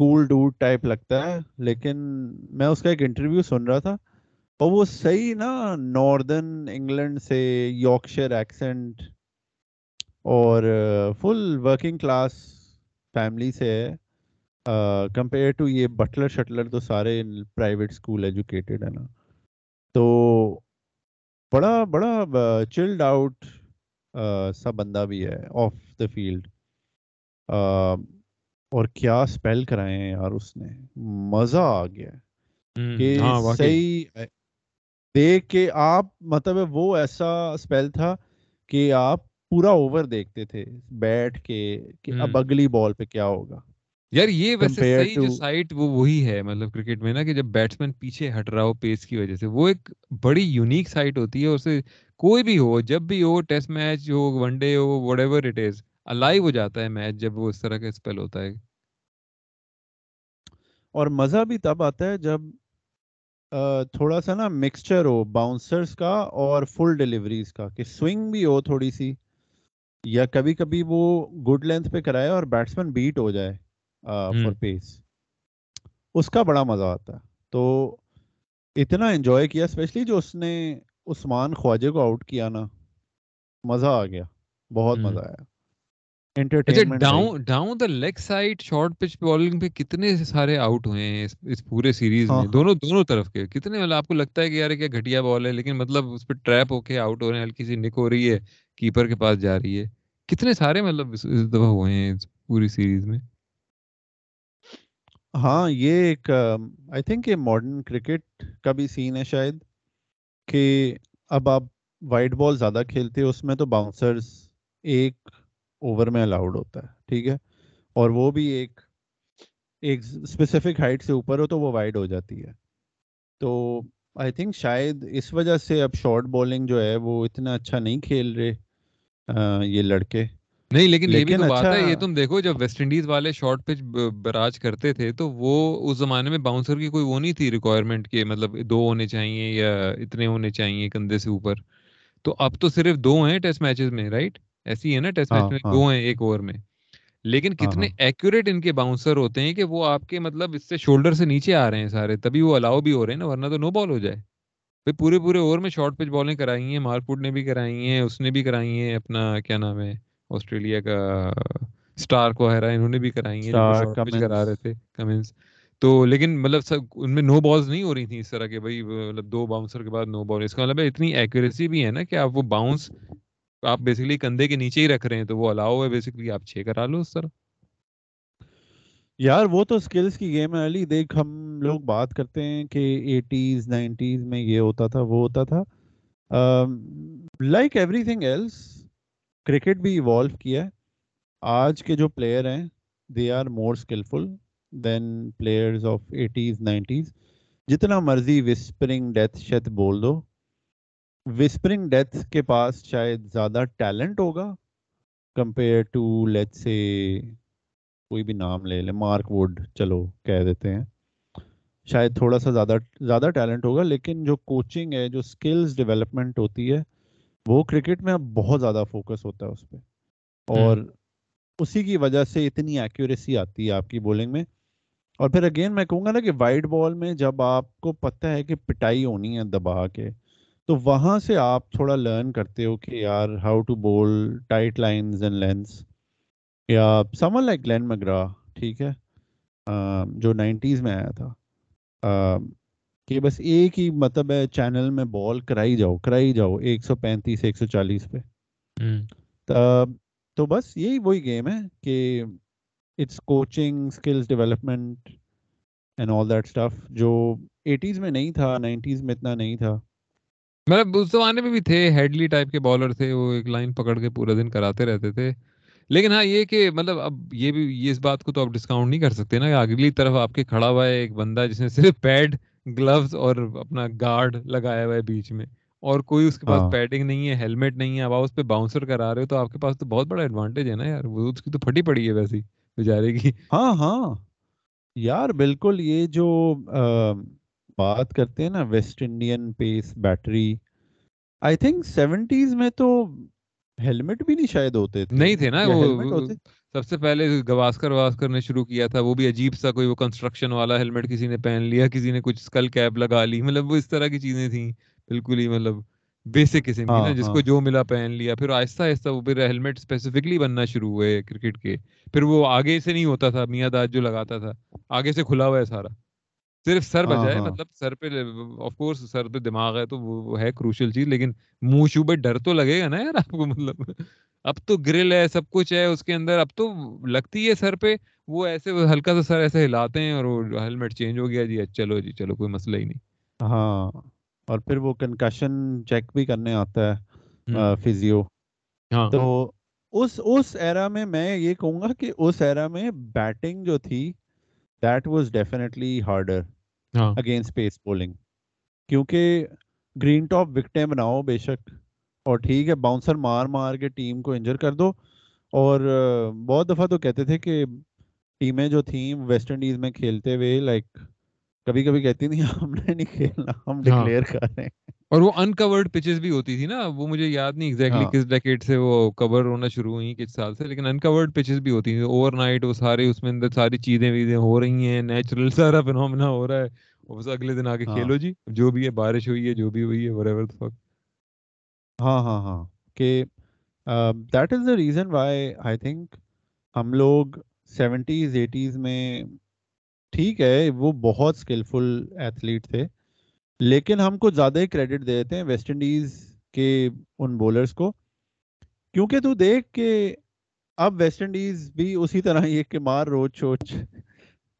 B: کول ڈوڈ ٹائپ لگتا ہے، لیکن میں اس کا ایک انٹرویو سن رہا تھا اور وہ صحیح نا ناردرن انگلینڈ سے یارکشر ایکسنٹ اور فل ورکنگ کلاس فیملی سے ہے۔ کمپیئر ٹو یہ بٹلر شٹلر تو سارے پرائیویٹ اسکول ایجوکیٹڈ ہے نا۔ تو بڑا بڑا چلڈ آؤٹ سا بندہ بھی ہے آف دا فیلڈ اور کیا اسپیل کرائے ہیں یار اس نے؟ مزہ آ گیا کہ ہاں، صحیح دیکھ کے آپ مطلب وہ ایسا اسپیل تھا کہ آپ پورا اوور دیکھتے تھے بیٹھ کے کہ اب اگلی بال پہ کیا ہوگا؟
A: یار یہ ویسے صحیح جو سائٹ وہ وہی ہے مطلب کرکٹ میں نا کہ جب بیٹسمین پیچھے ہٹ رہا ہو پیس کی وجہ سے وہ ایک بڑی یونیک سائٹ ہوتی ہے اور اسے کوئی بھی ہو جب بھی ہو ٹیسٹ میچ ہو ون ڈے ہو whatever it is alive ہو جاتا ہے میچ جب وہ اس طرح کا اسپیل ہوتا ہے۔
B: اور مزہ بھی تب آتا ہے جب تھوڑا سا نا مکسچر ہو باؤنسرز کا اور فل ڈیلیوریز کا کہ سوئنگ بھی ہو تھوڑی سی یا کبھی کبھی وہ گڈ لینتھ پہ کرائے اور بیٹسمین بیٹ ہو جائے فار پیس اس کا بڑا مزہ آتا ہے۔ تو اتنا انجوائے کیا اسپیشلی جو اس نے عثمان خواجے کو آؤٹ کیا نا مزہ آ گیا بہت مزہ آیا۔
A: Down down the leg side short pitch bowling پہ کتنے سارے آؤٹ ہوئے ہیں اس, اس پورے سیریز
B: ہاں
A: میں؟ دونوں دونوں طرف کے۔ کتنے آپ کو لگتا ہے کہ یار کیا گھٹیا بال ہے لیکن مطلب اس پہ ٹریپ ہو کے آؤٹ ہو رہے ہیں ہلکی سی نک ہو رہی ہے کیپر کے پاس جا رہی ہے۔ کتنے سارے مطلب اس, دفعہ ہوئے ہیں پوری سیریز میں؟
B: ہاں یہ ایک آئی تھنک یہ ماڈرن کرکٹ کا بھی سین ہے شاید کہ اب آپ وائٹ بال زیادہ کھیلتے اس میں تو باؤنسرز ایک اوور میں الاؤڈ ہوتا ہے ٹھیک ہے؟ اور وہ بھی ایک ایک اسپیسیفک ہائٹ سے اوپر ہو تو وہ وائڈ ہو جاتی ہے۔ تو آئی تھنک شاید اس وجہ سے اب شارٹ بالنگ جو ہے وہ اتنا اچھا نہیں کھیل رہے یہ لڑکے۔
A: نہیں لیکن یہ بھی تو بات ہے یہ
B: اچھا
A: تم دیکھو جب ویسٹ انڈیز والے شارٹ پچ براج کرتے تھے تو وہ اس زمانے میں باؤنسر کی کوئی وہ نہیں تھی ریکوائرمنٹ کہ مطلب دو ہونے چاہیے یا اتنے ہونے چاہیے کندھے سے اوپر۔ تو اب تو صرف دو ہیں ٹیسٹ میچز میں رائٹ ایسی ہے نا ٹیسٹ میچ
B: ہاں
A: میں
B: ہاں۔
A: دو ہیں ایک اوور میں۔ لیکن
B: ہاں
A: کتنے ایکوریٹ ان کے باؤنسر ہوتے ہیں کہ وہ آپ کے مطلب اس سے شولڈر سے نیچے آ رہے ہیں سارے تبھی وہ الاؤ بھی ہو رہے ہیں نا ورنہ تو نو بال ہو جائے۔ پھر پورے پورے اوور میں شارٹ پچ بالیں کرائی ہیں مارکوٹ نے بھی کرائی ہیں اس نے بھی کرائی ہیں اپنا کیا نام ہے آسٹریلیا کا اسٹار کو ہرا انہوں نے بھی کرائی ہیں کرا رہے تھے کمنس تو لیکن مطلب سب ان میں نو بالز نہیں ہو رہی تھیں اس طرح کے بھائی مطلب دو باؤنسر کے بعد نو بال اس کا مطلب ہے اتنی ایکوریسی بھی ہے نا کہ آپ وہ باؤنس آپ بیسکلی کندھے کے نیچے ہی رکھ رہے ہیں، تو وہ الاؤ ہے بیسکلی آپ چھ کرا لو اس طرح۔
B: یار، وہ تو سکلز کی گیم ہے علی۔ دیکھ، ہم لوگ بات کرتے ہیں کہ ایٹیز نائنٹیز میں یہ ہوتا تھا، وہ ہوتا تھا۔ Like everything else cricket بھی ایوالو کیا ہے۔ آج کے جو پلیئر ہیں they are more skilful than players of eighties nineties جتنا مرضی وسپرنگ ڈیتھ شیت بول دو وسپرنگ ڈیتھ کے پاس شاید زیادہ ٹیلنٹ ہوگا کمپیئر ٹو لیٹ سے کوئی بھی نام لے لیں مارک ووڈ چلو کہہ دیتے ہیں۔ شاید تھوڑا سا زیادہ زیادہ ٹیلنٹ ہوگا لیکن جو کوچنگ ہے جو سکلز ڈیولپمنٹ ہوتی ہے وہ کرکٹ میں اب بہت زیادہ فوکس ہوتا ہے اس پہ۔ اور اسی کی وجہ سے اتنی ایکوریسی آتی ہے آپ کی بولنگ میں۔ اور پھر اگین میں کہوں گا نا کہ وائٹ بال میں جب آپ کو پتہ ہے کہ پٹائی ہونی ہے دبا کے تو وہاں سے آپ تھوڑا لرن کرتے ہو کہ یار how to bowl tight lines and lengths یا سمن لائک گلین مگرا ٹھیک ہے؟ جو نائنٹیز میں آیا تھا۔ کہ بس ایک ہی مطلب ہے چینل میں بال کرائی جاؤ کرائی جاؤ ایک سو پینتیس ایک سو چالیس پہ۔ تو بس یہی وہی گیم ہے کہ it's coaching skills development and all that stuff جو ایٹیز میں نہیں تھا نائنٹیز میں اتنا نہیں تھا۔
A: مطلب اس زمانے میں بھی تھے ہیڈلی ٹائپ کے بالر تھے وہ ایک لائن پکڑ کے پورا دن کراتے رہتے تھے۔ لیکن ہاں یہ کہ مطلب اب یہ بھی یہ اس بات کو تو آپ ڈسکاؤنٹ نہیں کر سکتے نا اگلی طرف آپ کے کھڑا ہوا ہے ایک بندہ جس نے صرف پیڈ گلوز اور اپنا گارڈ لگایا ہوا ہے بیچ میں۔ اور کوئی اس کے پاس پیڈنگ نہیں ہے ہیلمٹ نہیں ہے اب آپ اس پہ باؤنسر کرا رہے ہو تو آپ کے پاس تو بہت بڑا ایڈوانٹیج ہے نا یار۔ وہ اس کی تو پھٹی پڑی ہے ویسی بیچارے کی۔
B: ہاں ہاں۔ یار بالکل یہ جو بات کرتے ہیں نا West Indian pace battery I think seventies میں تو ہیلمٹ بھی نہیں شاید ہوتے تھے۔
A: نہیں تھے نا وہ سب سے پہلے گواسکر واسکر نے شروع کیا تھا وہ بھی عجیب سا کوئی وہ کنسٹرکشن والا ہیلمٹ کسی نے پہن لیا کسی نے کچھ اسکل کیپ لگا لی مطلب وہ اس طرح کی چیزیں تھیں۔ بالکل ہی مطلب بیسک قسم کی نا جس کو جو ملا پہن لیا۔ پھر آہستہ آہستہ وہ پھر ہیلمٹ اسپیسیفکلی بننا شروع ہوئے کرکٹ کے۔ پھر وہ آگے سے نہیں ہوتا تھا میاں داج جو لگاتا تھا آگے سے کھلا ہوا ہے سارا۔ صرف سر بچا ہے مطلب سر پہ آف کورس سر پہ دماغ ہے تو وہ ہے کروشل چیز لیکن منہ شو پہ ڈر تو لگے گا نا یار آپ کو مطلب۔ اب تو گرل ہے سب کچھ ہے اس کے اندر اب تو لگتی ہے سر پہ وہ ایسے ہلکا سا سر ایسے ہلاتے ہیں اور وہ ہیلمٹ چینج ہو گیا جی چلو جی چلو کوئی مسئلہ ہی نہیں۔
B: ہاں اور پھر وہ کنکشن چیک بھی کرنے آتا ہے فزیو تو اس اس ایرا میں میں یہ کہوں گا کہ اس ایرا میں بیٹنگ جو تھی that was definitely harder against pace bowling کیونکہ گرین ٹاپ وکٹیں بناؤ بے شک اور ٹھیک ہے باؤنسر مار مار کے ٹیم کو انجر کر دو۔ اور بہت دفعہ تو کہتے تھے کہ ٹیمیں جو تھیں ویسٹ انڈیز میں کھیلتے ہوئے لائک کبھی کبھی کہتی تھی ہم نے نہیں کھیلنا ہم ڈکلیئر کر رہے ہیں۔
A: اور وہ انکورڈ پچز بھی ہوتی تھی نا وہ مجھے یاد نہیں ایگزیکٹلی کس ڈیکیڈ سے وہ کور ہونا شروع ہوئی کس سال سے لیکن انکورڈ پچز بھی ہوتی تھی اوور نائٹ وہ سارے اس میں اندر ساری چیزیں ویزیں ہو رہی ہیں نیچرل سارا فنومنا ہو رہا ہے۔ بس اگلے دن آگے کھیلو جی جو بھی ہے بارش ہوئی ہے جو بھی ہوئی ہے whatever the fuck
B: ہاں ہاں ہاں۔ کہ that is the reason why I think ہم لوگ سیونٹیز ایٹیز میں ٹھیک ہے وہ بہت اسکلفل ایتھلیٹ تھے۔ لیکن ہم کو زیادہ ہی کریڈٹ دے دیتے ہیں ویسٹ انڈیز کے ان بولرس کو کیونکہ تو دیکھ کہ اب ویسٹ انڈیز بھی اسی طرح ہی کہ مار روچ چوچ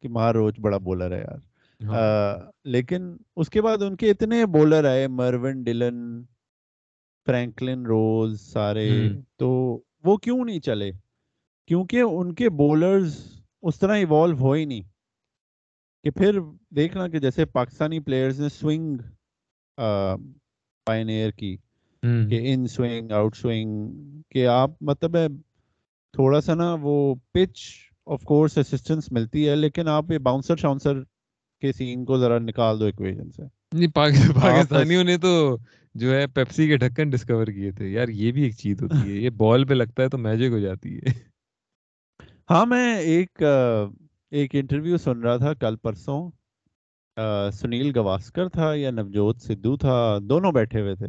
B: کہ مار روچ بڑا بولر ہے یار۔ ہاں۔ لیکن اس کے بعد ان کے اتنے بولر آئے مرون ڈلن فرینکلن روز سارے۔ تو وہ کیوں نہیں چلے؟ کیونکہ ان کے بولرز اس طرح ایوالو ہو ہی نہیں۔ کہ پھر دیکھنا کہ جیسے پاکستانی پلیئرز نے سوئنگ پائنیئر کی کہ ان سوئنگ آؤٹ سوئنگ کہ آپ مطلب ہے تھوڑا سا نا وہ پچ آف کورس اسسٹنس ملتی ہے لیکن آپ یہ باؤنسر شاؤنسر کے سین کو ذرا نکال دو ایکویژن سے۔
A: نہیں پاکستانیوں نے تو جو ہے پیپسی کے ڈھکن ڈسکور کیے تھے۔ یار یہ بھی ایک چیز ہوتی ہے۔ یہ بال پہ لگتا ہے تو میجک ہو جاتی ہے۔
B: ہاں میں ایک ایک انٹرویو سن رہا تھا کل پرسوں۔ سنیل گواسکر تھا یا نوجوت سدھو تھا دونوں بیٹھے ہوئے تھے۔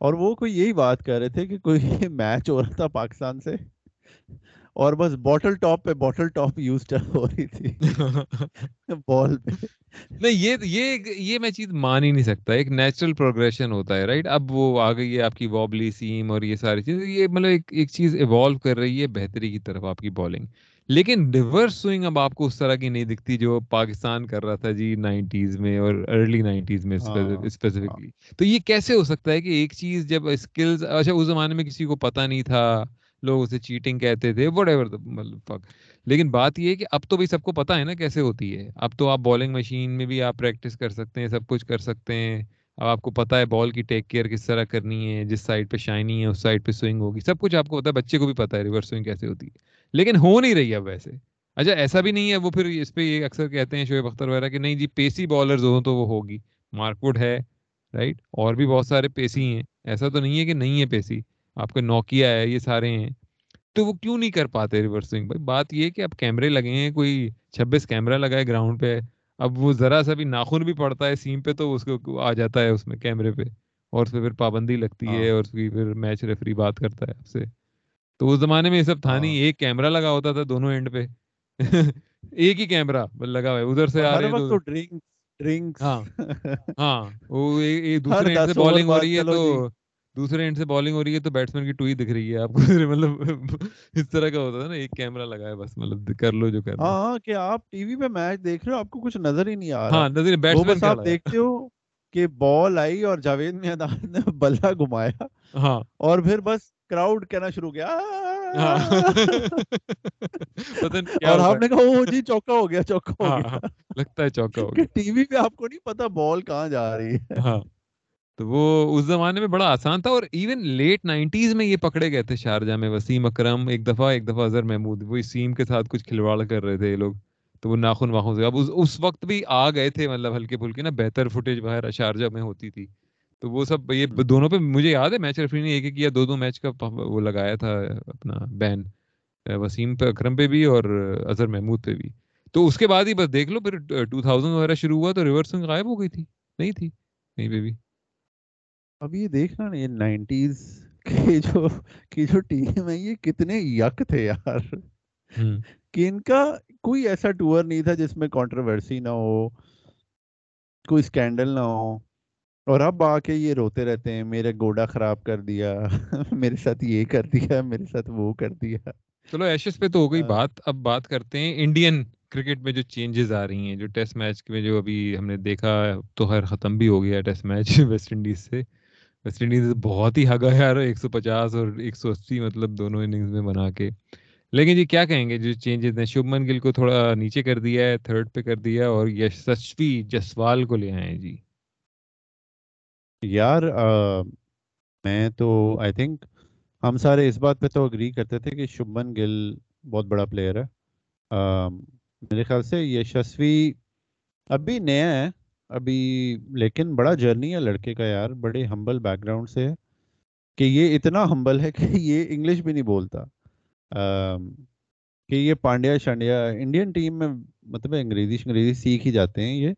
B: اور وہ کوئی یہی بات کر رہے تھے کہ کوئی میچ ہو رہا تھا پاکستان سے۔ اور بس بوٹل ٹاپ پہ بوٹل ٹاپ یوز ہو رہی تھی۔ بال پہ۔
A: نہیں یہ یہ یہ میں چیز مان ہی نہیں سکتا۔ ایک نیچرل پروگریشن ہوتا ہے رائٹ اب وہ آ گئی ہے آپ کی وابلی سیم اور یہ ساری چیز یہ مطلب ایک ایک چیز ایوالو کر رہی ہے بہتری کی طرف آپ کی بالنگ لیکن ریورس سوئنگ اب آپ کو اس طرح کی نہیں دکھتی جو پاکستان کر رہا تھا جی نائنٹیز میں اور ارلی نائنٹیز میں اسپیسیفکلی ہاں۔ تو یہ کیسے ہو سکتا ہے کہ ایک چیز جب اسکلز اچھا اس زمانے میں کسی کو پتا نہیں تھا لوگ اسے چیٹنگ کہتے تھے وٹ ایور لیکن بات یہ ہے کہ اب تو بھی سب کو پتا ہے نا کیسے ہوتی ہے۔ اب تو آپ بالنگ مشین میں بھی آپ پریکٹس کر سکتے ہیں سب کچھ کر سکتے ہیں۔ اب آپ کو پتا ہے بال کی ٹیک کیئر کس طرح کرنی ہے، جس سائڈ پہ شائنی ہے، اس سائڈ پہ سوئنگ ہوگی، سب کچھ آپ کو پتا ہے، بچے کو بھی پتا ہے ریورس سوئنگ کیسے ہوتی ہے۔ لیکن ہو نہیں رہی اب ویسے۔ اچھا ایسا بھی نہیں ہے، وہ پھر اس پہ یہ اکثر کہتے ہیں شعیب اختر وغیرہ کہ نہیں جی پیسی بالرز ہوں تو وہ ہوگی۔ مارک وڈ ہے رائٹ اور بھی بہت سارے پیسی ہیں۔ ایسا تو نہیں ہے کہ نہیں ہے پیسی۔ آپ کے نوکیا ہے، یہ سارے ہیں۔ تو وہ کیوں نہیں کر پاتے ریورسنگ بھائی، بات یہ کہ اب کیمرے لگے ہیں، کوئی چھبیس کیمرہ لگا ہے گراؤنڈ پہ اب وہ ذرا سا بھی ناخن بھی پڑتا ہے سیم پہ تو اس کو آ جاتا ہے اس میں کیمرے پہ اور اس پہ پھر پابندی لگتی ہے ہاں۔ اور اس کی پھر میچ ریفری بات کرتا ہے آپ سے۔ تو اس زمانے میں یہ سب تھا نہیں ہاں۔ ایک کیمرہ لگا ہوتا تھا دونوں اینڈ پہ۔ ایک ہی کیمرہ لگا ہوا ہے۔ ادھر سے آ رہے ہیں ہاں۔ ہاں وہ دوسرے اینڈ سے بالنگ ہو رہی ہے تو دوسرے اینڈ سے بالنگ ہو رہی ہے تو بیٹسمین کی ٹوئی دکھ رہی ہے۔ آپ کو مطلب اس طرح کا ہوتا ہے نا ایک کیمرہ لگا ہے بس مطلب کر لو جو کر
B: ہاں کہ آپ ٹی وی پہ میچ دیکھ رہے ہو آپ کو کچھ نظر ہی نہیں آ
A: رہا۔ ہاں نظر بیٹسمین
B: آپ دیکھتے ہو کہ بال آئی اور جاوید میدان نے بلہ گھمایا۔ ہاں۔ اور پھر بس کراؤڈ کہنا شروع کیا ہاں۔ اور آپ نے کہا جی چوکا ہو گیا چوکا ہو ہاں، گیا۔
A: ہاں، لگتا ہے چوکا ہو گیا۔
B: ٹی وی پہ آپ کو نہیں پتا بال کہاں جا رہی ہے۔ ہاں۔
A: تو وہ اس زمانے میں بڑا آسان تھا اور ایون لیٹ نائنٹیز میں یہ پکڑے گئے تھے شارجہ میں، وسیم اکرم ایک دفعہ ایک دفعہ اظہر محمود وہ سیم کے ساتھ کچھ کھلواڑ کر رہے تھے یہ لوگ، تو وہ ناخن واخن سے۔ اب اس وقت بھی آ گئے تھے مطلب ہلکے پھلکے نا، بہتر فوٹیج وغیرہ شارجہ میں ہوتی تھی۔ تو وہ سب یہ دونوں پہ مجھے یاد ہے میچ ریفری نے ایک ایک یا دو دو میچ کا وہ لگایا تھا اپنا بین وسیم پہ، اکرم پہ بھی اور اظہر محمود پہ بھی۔ تو اس کے بعد ہی بس دیکھ لو، پھر ٹو تھاؤزینڈ وغیرہ شروع ہوا تو ریورسنگ غائب ہو گئی تھی، نہیں تھی، کہیں پہ بھی۔
B: اب یہ دیکھنا نا یہ نائنٹیز کے جو کی جو ٹیم ہے یہ کتنے یک تھے یار۔ کہ ان کا کوئی ایسا ٹور نہیں تھا جس میں کانٹروورسی نہ ہو کوئی اسکینڈل نہ ہو۔ اور اب آ کے یہ روتے رہتے ہیں میرے گوڈا خراب کر دیا میرے ساتھ یہ کر دیا میرے ساتھ وہ کر دیا۔
A: چلو ایشز پہ تو ہو گئی بات۔ اب بات کرتے ہیں انڈین کرکٹ میں جو چینجز آ رہی ہیں جو ٹیسٹ میچ میں جو ابھی ہم نے دیکھا تو خیر ختم بھی ہو گیا ٹیسٹ میچ ویسٹ انڈیز سے۔ ویسٹ انڈیز بہت ہی ہگا یار ایک سو پچاس اور ایک سو اسی مطلب دونوں اننگز میں بنا کے لیکن جی کیا کہیں گے جو چینجز ہیں شبمن گل کو تھوڑا نیچے کر دیا ہے تھرڈ پہ کر دیا اور یشسوی جسوال کو لے آئے جی
B: یار میں تو آئی تھنک ہم سارے اس بات پہ تو اگری کرتے تھے کہ شبمن گل بہت بڑا پلیئر ہے میرے خیال سے یشسوی اب بھی نیا ہے ابھی لیکن بڑا جرنی ہے لڑکے کا یار، بڑے ہمبل بیک گراؤنڈ سے کہ یہ اتنا ہمبل ہے کہ یہ انگلش بھی نہیں بولتا۔ کہ یہ پانڈیا شانڈیا انڈین ٹیم میں مطلب انگریزی انگریزی سیکھ ہی جاتے ہیں یہ،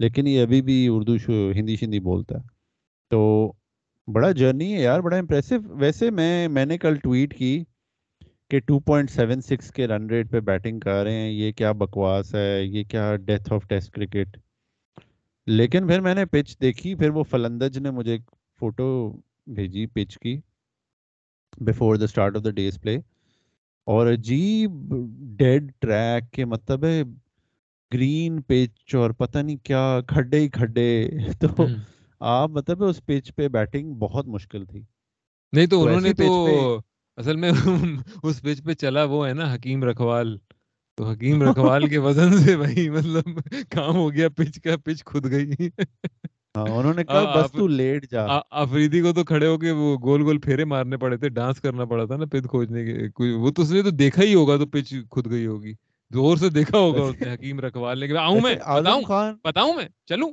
B: لیکن یہ ابھی بھی اردو ہندی، شندی بولتا ہے۔ تو بڑا جرنی ہے یار، بڑا امپریسو ویسے میں میں نے کل ٹویٹ کی کہ 2.76 کے رن ریٹ پہ بیٹنگ کر رہے ہیں، یہ کیا بکواس ہے، یہ کیا ڈیتھ آف ٹیسٹ کرکٹ لیکن پھر میں نے پچ دیکھی پھر وہ فلندج نے مجھے ایک فوٹو بھیجی پچ کی before the start of the day's play اور عجیب ڈیڈ ٹریک کے مطلب ہے گرین پچ اور پتہ نہیں کیا کھڈے ہی کھڈے۔ تو آپ مطلب اس پچ پہ بیٹنگ بہت مشکل تھی۔
A: نہیں تو انہوں نے تو اصل میں اس پچ پہ چلا وہ ہے نا حکیم رکھوال۔ تو حکیم رکھوال کے وزن سے بھائی مطلب کام ہو گیا پچ کا پچ خود گئی۔
B: ہاں انہوں نے کہا بس تو لیٹ جا۔
A: افریدی کو تو کھڑے ہو کے وہ گول گول پھیرے مارنے پڑے تھے ڈانس کرنا پڑا تھا نا پچ کھوجنے کے وہ تو اس نے تو دیکھا ہی ہوگا تو پچ خود گئی ہوگی۔ زور سے دیکھا ہوگا اس نے حکیم رکھوال نے کہ آؤں میں بتاؤں خان۔ بتاؤں میں چلوں۔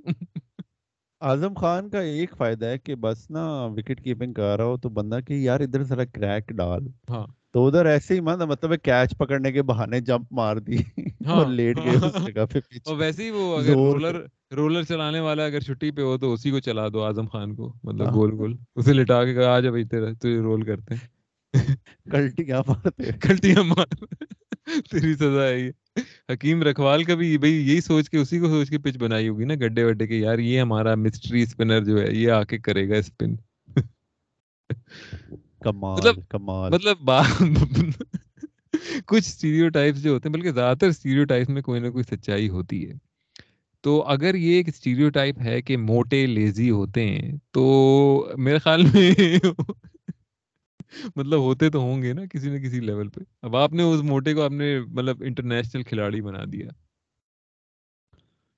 B: اعظم خان کا ایک فائدہ ہے کہ بس نا وکٹ کیپنگ کر رہا ہو تو بندہ کہ یار ادھر ذرا کریک ڈال۔ ہاں۔ تو ادھر ایسے ہی مطلب مطلب کیچ پکڑنے کے بہانے جمپ مار دی ہاں، اور لیٹ گئے اس جگہ پہ
A: اور ویسے ہی وہ اگر رولر رولر چلانے والا اگر چھٹی پہ ہو تو اسی کو چلا دو اعظم خان کو مطلب ہاں۔ گول گول۔ اسے لٹا کے کہا آ جا بھائی تیرا تو رول کرتے ہیں۔
B: کلٹیاں مارتے
A: کلٹیاں مار۔ تیری سزا ہے یہ۔ حکیم رکھوال کا بھی بھائی یہی سوچ کے اسی کو سوچ کے پچ بنائی ہوگی نا گڈے وڈے کے یار یہ ہمارا مسٹری اسپنر جو ہے یہ آ کے کرے گا اسپن
B: کمال کمال۔ مطلب
A: کچھ اسٹیریو ٹائپس جو ہوتے ہیں بلکہ زیادہ تر اسٹیریو ٹائپس میں کوئی نہ کوئی سچائی ہوتی ہے۔ تو اگر یہ ایک اسٹیریو ٹائپ ہے کہ موٹے لیزی ہوتے ہیں تو میرے خیال میں مطلب ہوتے تو ہوں گے نا کسی نہ کسی لیول پہ۔ اب آپ نے اس موٹے کو آپ نے مطلب انٹرنیشنل کھلاڑی بنا دیا۔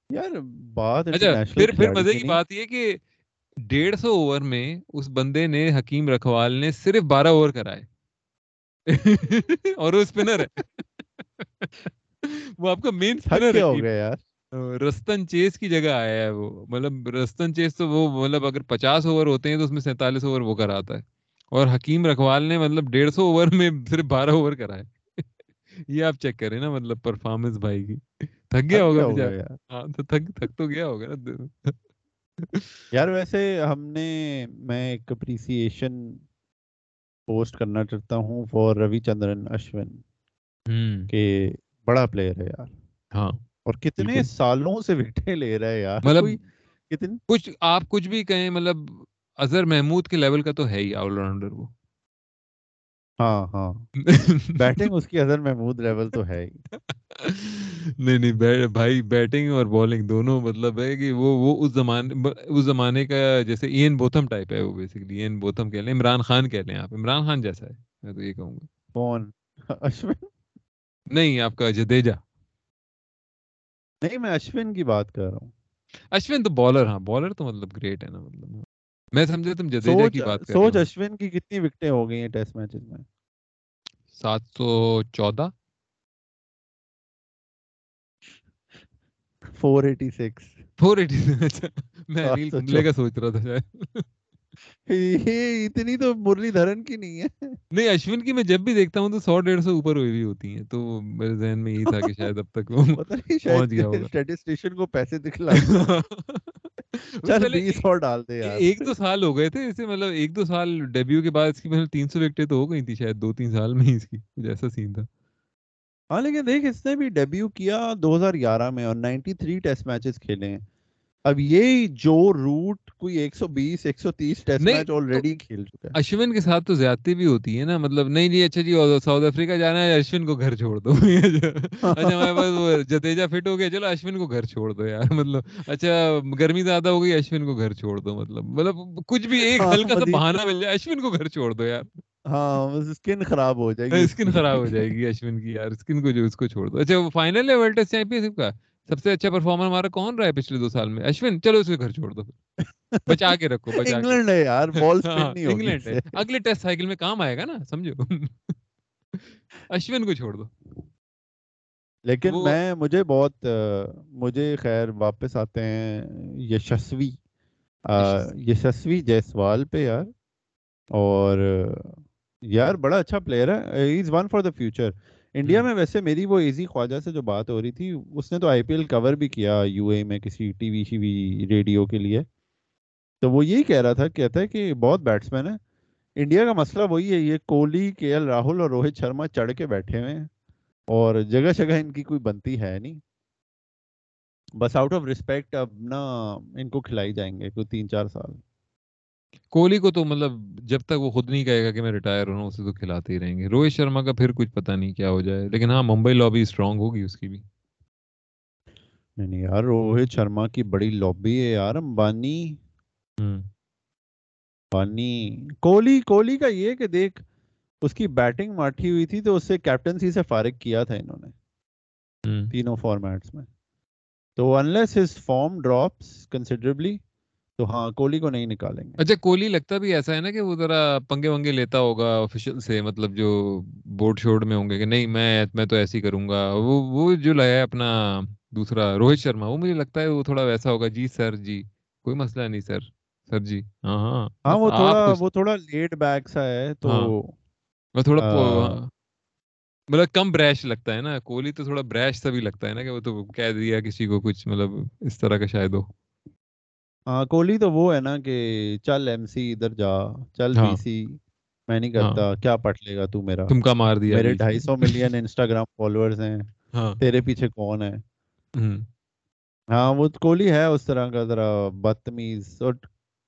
B: یار بات
A: اچھا پھر پھر مزے کی بات یہ کہ ڈیڑھ سو اوور میں اس بندے نے حکیم رکھوال نے صرف بارہ اوور کرائے۔ اور وہ اسپنر ہے۔ وہ آپ کا مین اسپنر
B: ہو گیا یار۔
A: رستن چیز کی جگہ آیا ہے وہ۔ مطلب رستن چیز تو وہ مطلب اگر پچاس اوور ہوتے ہیں تو اس میں سینتالیس اوور وہ کراتا ہے۔ اور حکیم رکھوال نے مطلب ڈیڑھ سو اوور میں صرف بارہ اوور کرائے۔ یہ آپ چیک کریں نا مطلب پرفارمنس بھائی کی۔ تھک گیا ہوگا ہاں تو تھک تھک تو گیا ہوگا نا۔
B: یار ویسے ہم نے میں ایک اپریسیشن پوسٹ کرنا چاہتا ہوں فور روی چندرن اشون کہ بڑا پلیئر ہے یار۔
A: ہاں۔
B: اور کتنے سالوں سے وکٹیں لے رہا ہے یار۔
A: مطلب کتنے کچھ آپ کچھ بھی کہیں مطلب اظہر محمود کے لیول کا تو ہے ہی آل راؤنڈر وہ۔
B: ہاں ہاں۔ بیٹنگ اس کی اظہر محمود لیول تو ہے ہی۔
A: نہیں نہیں بھائی بیٹنگ اور بالنگ دونوں مطلب ہے کہ وہ وہ اس زمانے اس زمانے کا جیسے این بوتھم ٹائپ ہے وہ بیسکلی این بوتھم کہہ لیں عمران خان کہہ لیں آپ عمران خان جیسا ہے میں تو یہ کہوں گا۔
B: کون؟ اشون
A: نہیں آپ کا جدیجا
B: نہیں میں اشون کی بات کر رہا ہوں۔
A: اشون تو بالر ہاں بالر تو مطلب گریٹ ہے نا مطلب۔ میں سمجھا تم جدیجا کی بات کر
B: سوچ اشون کی کتنی وکٹیں ہو گئی ہیں ٹیسٹ میچز میں؟
A: سات سو چودہ۔
B: Four eighty six
A: four eighty میں انیل کمبلے کا سوچ رہا تھا شاید
B: اتنی تو مرلی دھرن کی نہیں ہے
A: نہیں اشون کی میں جب بھی دیکھتا ہوں تو سو ڈیڑھ سو اوپر ہوئی بھی ہوتی ہیں تو میرے ذہن میں یہی تھا کہ شاید اب تک وہ پہنچ گیا ہوگا
B: اسٹیٹسٹیشن کو پیسے دکھلا چل بیس اور ڈال دے یار
A: ایک دو سال ہو گئے تھے اسے مطلب ایک دو سال ڈیبیو کے بعد اس کی مطلب تین سو وکٹیں تو ہو گئی تھی شاید دو تین سال میں اس کی کچھ ایسا سین تھا
B: ہاں لیکن دیکھ اس نے بھی ڈیبیو کیا دو ہزار گیارہ میں اور نائنٹی تھری ٹیسٹ میچز کھیلے ہیں۔ اب یہ جو روٹ کوئی ایک سو بیس ایک سو تیس ٹیسٹ میچ آلریڈی کھیل چکا ہے۔
A: اشون کے ساتھ تو زیادتی بھی ہوتی ہے نا مطلب نہیں جی اچھا جی ساؤتھ افریقہ جانا ہے اشون کو گھر چھوڑ دو۔ اچھا ہمارے پاس وہ جتےجا فٹ ہو گیا چلو اشون کو گھر چھوڑ دو یار۔ مطلب اچھا گرمی زیادہ ہو گئی اشون کو گھر چھوڑ دو۔ مطلب مطلب کچھ بھی ایک ہاں، ہلکا سا بہانہ مل جائے اشون کو گھر چھوڑ دو یار۔
B: ہاں اسکن خراب ہو جائے گی۔
A: اسکن خراب ہو جائے گی اشون کی یار۔ اسکن کو جو اس کو چھوڑ دو۔ اچھا فائنل ہے ورلڈ ٹیسٹ چیمپئن شپ کا؟ سب سے اچھا پرفارمر ہمارا کون رہا ہے پچھلے دو سال میں؟ اشون چلو اس کے گھر چھوڑ دو بچا کے رکھو بچا
B: انگلینڈ ہے یار بال سپن ہاں، نہیں ہوگی
A: انگلینڈ ہے۔ اگلے ٹیسٹ سائیکل میں کام آئے گا نا سمجھو؟ اشون کو چھوڑ دو۔
B: لیکن میں مجھے بہت مجھے خیر واپس آتے ہیں یشسوی۔ یشسوی جیسوال پہ یار۔ اور یار بڑا اچھا پلیئر ہے is one for the future India میں ویسے میری وہ ایزی خواجہ سے جو بات ہو رہی تھی اس نے تو آئی پی ایل کور بھی کیا یو اے میں کسی ٹی وی شی وی ریڈیو کے لیے۔ تو وہ یہی کہہ رہا تھا کہتا ہے کہ بہت بیٹسمین ہے۔ انڈیا کا مسئلہ وہی ہے یہ کوہلی کے ایل راہل اور روہت شرما چڑھ کے بیٹھے ہوئے ہیں۔ اور جگہ جگہ ان کی کوئی بنتی ہے نہیں۔ بس آؤٹ آف ریسپیکٹ اب نا ان کو کھلائی جائیں گے کوئی تین چار سال۔
A: کوہلی کو تو مطلب جب تک وہ خود نہیں کہے گا کہ میں ریٹائر ہوں اسے تو کھلاتے ہی رہیں گے۔ روہت شرما کا پھر کچھ پتا نہیں کیا ہو جائے لیکن ہاں ممبئی لابی اسٹرانگ ہوگی اس کی بھی۔
B: نہیں نہیں یار روہت شرما کی بڑی لابی ہے یار امبانی۔ امبانی۔ کوہلی کوہلی کا یہ کہ دیکھ اس کی بیٹنگ ماٹھی ہوئی تھی تو اس سے کیپٹنسی سے فارغ کیا تھا انہوں نے۔ تینوں فارمیٹس میں۔ تو unless his form drops considerably تو ہاں کوہلی کو نہیں نکالیں گے۔
A: اچھا کوہلی لگتا بھی ایسا ہے نا کہ وہ ذرا پنگے ونگے لیتا ہوگا آفیشل سے مطلب جو بورڈ شورڈ میں ہوں گے کہ نہیں میں میں تو ایسی کروں گا۔ وہ وہ جو لایا ہے اپنا دوسرا روہت شرما وہ مجھے لگتا ہے وہ تھوڑا ویسا ہوگا۔ جی سر جی کوئی مسئلہ نہیں سر سر جی ہاں ہاں۔
B: ہاں وہ تھوڑا وہ تھوڑا لیٹ بیک سا ہے تو
A: وہ تھوڑا مطلب کم بریش لگتا ہے نا۔ کوہلی تو تھوڑا بریش سا بھی لگتا ہے نا کہ وہ تو کہہ دیا کسی کو کچھ مطلب اس طرح کا شاید ہو۔
B: ہاں کوہلی تو وہ ہے نا کہ چل ایم سی ادھر جا چل بی سی میں نہیں کرتا کیا پٹ لے گا تو میرا؟
A: تم کا مار دیا
B: میرے ڈھائی سو ملین انسٹاگرام فالوورز ہیں۔ تیرے پیچھے کون ہے؟ ہاں وہ کوہلی ہے اس طرح کا ذرا بدتمیز۔ اور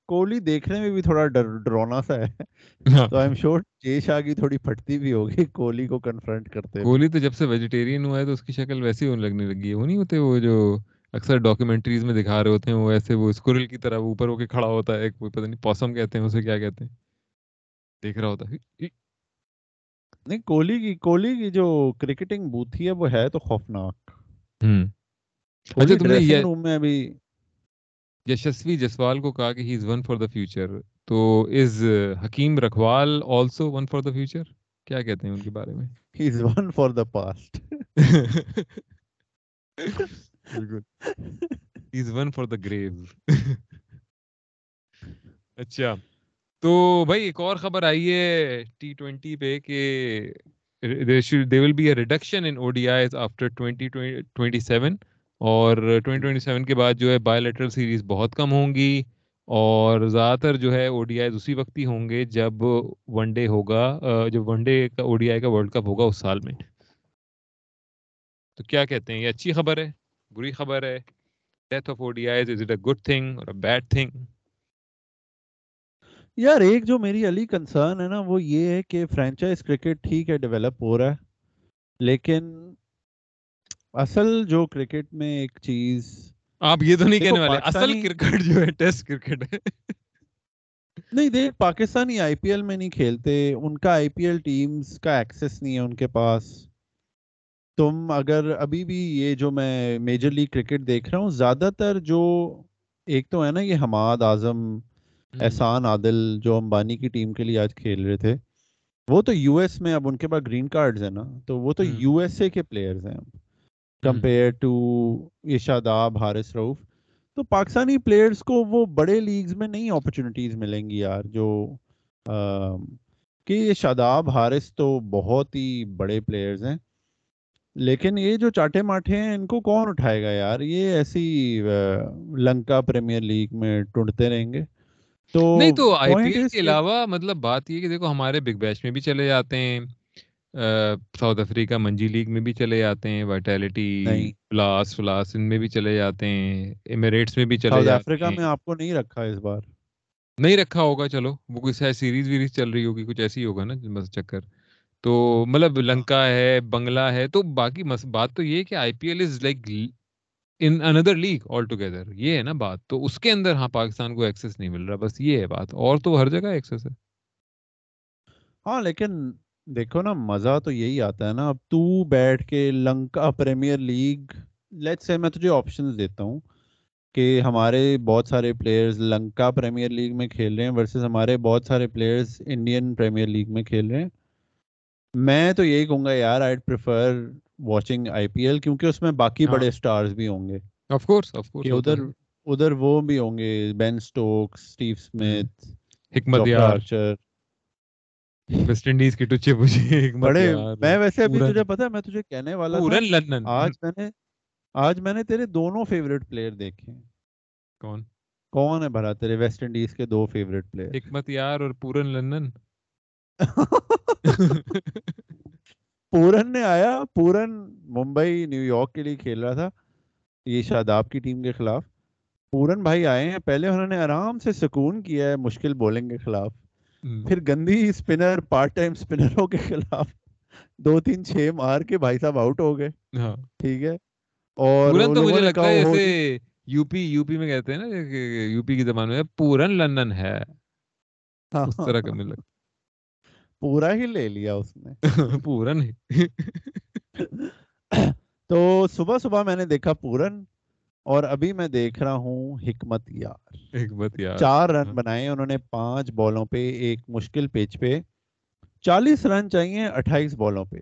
B: کوہلی دیکھنے میں بھی تھوڑا ڈرونا سا ہے۔ تو آئی ایم شیور جے شاہ کی تھوڑی پھٹتی بھی ہوگی کوہلی کو کنفرنٹ کرتے
A: کوہلی تو جب سے ویجیٹیرین ہوا ہے تو اس کی شکل ویسی ہونے لگنے لگی ہے۔ وہ نہیں ہوتے وہ جو اکثر ڈاکیومنٹریز میں دکھا رہے ہوتے ہیں وہ ایسے وہ اسکورل کی طرح اوپر ہو کے کھڑا ہوتا ہے ایک پتہ نہیں پوسم کہتے ہیں اسے کیا کہتے ہیں؟ دیکھ رہا ہوتا ہے۔
B: نہیں کوہلی کی کوہلی کی جو کرکٹنگ بوتھی ہے وہ ہے تو خوفناک۔
A: ہم اچھا تم نے یہ
B: روم میں ابھی
A: یشسوی جسوال کو کہا کہ he is one for the future تو از حکیم رکھوال also one for the future کیا کہتے ہیں ان کے بارے میں؟
B: He is one for the past
A: اچھا تو بھائی ایک اور خبر آئی ہے ٹی ٹوینٹی پہ کہ they will be a reduction in O D I after twenty seven اور سیون کے بعد جو ہے بائی لیٹرل سیریز بہت کم ہوں گی اور زیادہ تر جو ہے او ڈی آئی اسی وقت ہی ہوں گے جب ون ڈے ہوگا جب ون ڈے کا او ڈی آئی کا ورلڈ کپ ہوگا اس سال میں۔ تو کیا کہتے ہیں؟ یہ اچھی خبر ہے۔ بری خبر ہے. Death of ODIs is it a good thing اور بیڈ تھنگ
B: یار ایک جو میری علی کنسرن ہے نا وہ یہ ہے کہ فرینچائز کرکٹ ٹھیک ہے ڈیولپ ہو رہا ہے لیکن اصل جو کرکٹ میں ایک چیز
A: آپ یہ تو نہیں کہنے والے اصل کرکٹ جو ہے ٹیسٹ کرکٹ ہے۔
B: نہیں دیکھ پاکستانی آئی پی ایل میں نہیں کھیلتے ان کا آئی پی ایل ٹیمز کا ایکسس نہیں ہے ان کے پاس۔ تم اگر ابھی بھی یہ جو میں میجر لیگ کرکٹ دیکھ رہا ہوں زیادہ تر جو ایک تو ہے نا یہ حماد اعظم احسان عادل جو امبانی کی ٹیم کے لیے آج کھیل رہے تھے وہ تو یو ایس میں اب ان کے پاس گرین کارڈز ہیں نا تو وہ تو یو ایس اے کے پلیئرز ہیں۔ کمپیئر ٹو یہ شاداب حارث روف تو پاکستانی پلیئرز کو وہ بڑے لیگز میں نہیں اپرچونیٹیز ملیں گی یار جو کہ یہ شاداب حارث تو بہت ہی بڑے پلیئرز ہیں۔ لیکن یہ جو چاٹے ماٹھے ہیں ان کو کون اٹھائے گا یار؟ یہ ایسی لنکا پریمیئر لیگ میں ٹوٹتے رہیں گے۔
A: تو نہیں تو آئی پی ایل کے علاوہ مطلب بات یہ کہ دیکھو ہمارے بگ بیش میں بھی چلے جاتے ہیں۔ ساؤتھ افریقہ منجی لیگ میں بھی چلے جاتے ہیں۔ وائٹیلٹی فلاس فلاس ان میں بھی چلے جاتے ہیں۔ ایمریٹس میں بھی چلے جاتے
B: افریقہ میں آپ کو نہیں رکھا اس بار۔
A: نہیں رکھا ہوگا چلو۔ وہ کوئی سیریز ویریز چل رہی ہوگی کچھ ایسی ہوگا نا بس چکر۔ تو مطلب لنکا ہے، بنگلہ ہے، تو باقی بات تو یہ کہ I P L is like an another league all together یہ ہے نا بات، تو اس کے اندر ہاں پاکستان کو ایکسس نہیں مل رہا، بس یہ ہے بات، اور تو ہر جگہ ایکسس ہے۔
B: ہاں لیکن دیکھو نا، مزہ تو یہی آتا ہے نا، اب تو بیٹھ کے لنکا پریمیئر لیگ لیٹ سے میں تجھے آپشنز دیتا ہوں کہ ہمارے بہت سارے پلیئرز لنکا پریمیئر لیگ میں کھیل رہے ہیں ورسز ہمارے بہت سارے پلیئرز انڈین پریمیئر لیگ میں کھیل رہے ہیں۔ میں تو یہی کہوں گا یار I prefer watching I P L کیونکہ اس میں باقی بڑے اسٹارز بھی ہوں گے۔
A: آف کورس آف کورس
B: ادھر ادھر وہ بھی ہوں گے بین سٹوک سٹیو سمتھ
A: حکمت آرچر ویسٹ انڈیز کی ٹچے پوچھے
B: بڑے میں ویسے ابھی تجھے میں تجھے کہنے والا تھا آج میں نے آج میں نے تیرے دونوں فیوریٹ پلیئر دیکھے
A: کون؟
B: کون ہے بھرا تیرے ویسٹ انڈیز کے دو فیوریٹ پلیئر
A: حکمت یار اور پورن لندن
B: پورن نے آیا پورن ممبئی نیو یارک کے لیے کھیل رہا تھا یہ شاداب کی ٹیم کے خلاف۔ پورن بھائی آئے ہیں پہلے انہوں نے آرام سے سکون کیا ہے مشکل بولنگ کے خلاف۔ پھر گندی اسپنر پارٹ ٹائم اسپنروں کے خلاف دو تین چھ مار کے بھائی صاحب آؤٹ ہو گئے۔
A: ہاں۔
B: ٹھیک ہے۔ اور
A: تو مجھے لگتا ہے جیسے یو پی یو پی میں کہتے ہیں نا یو پی کی زبان میں پورن لندن ہے۔
B: ہاں،
A: اس طرح کا مجھے لگتا
B: پورا ہی لے لیا اس نے
A: ہے پورن
B: تو صبح صبح میں نے دیکھا پورن اور ابھی میں دیکھ رہا ہوں حکمت یار
A: حکمت یار
B: چار رن۔ بنائے انہوں نے پانچ بالوں پہ ایک مشکل پیچ پہ چالیس رن چاہیے اٹھائیس بالوں پہ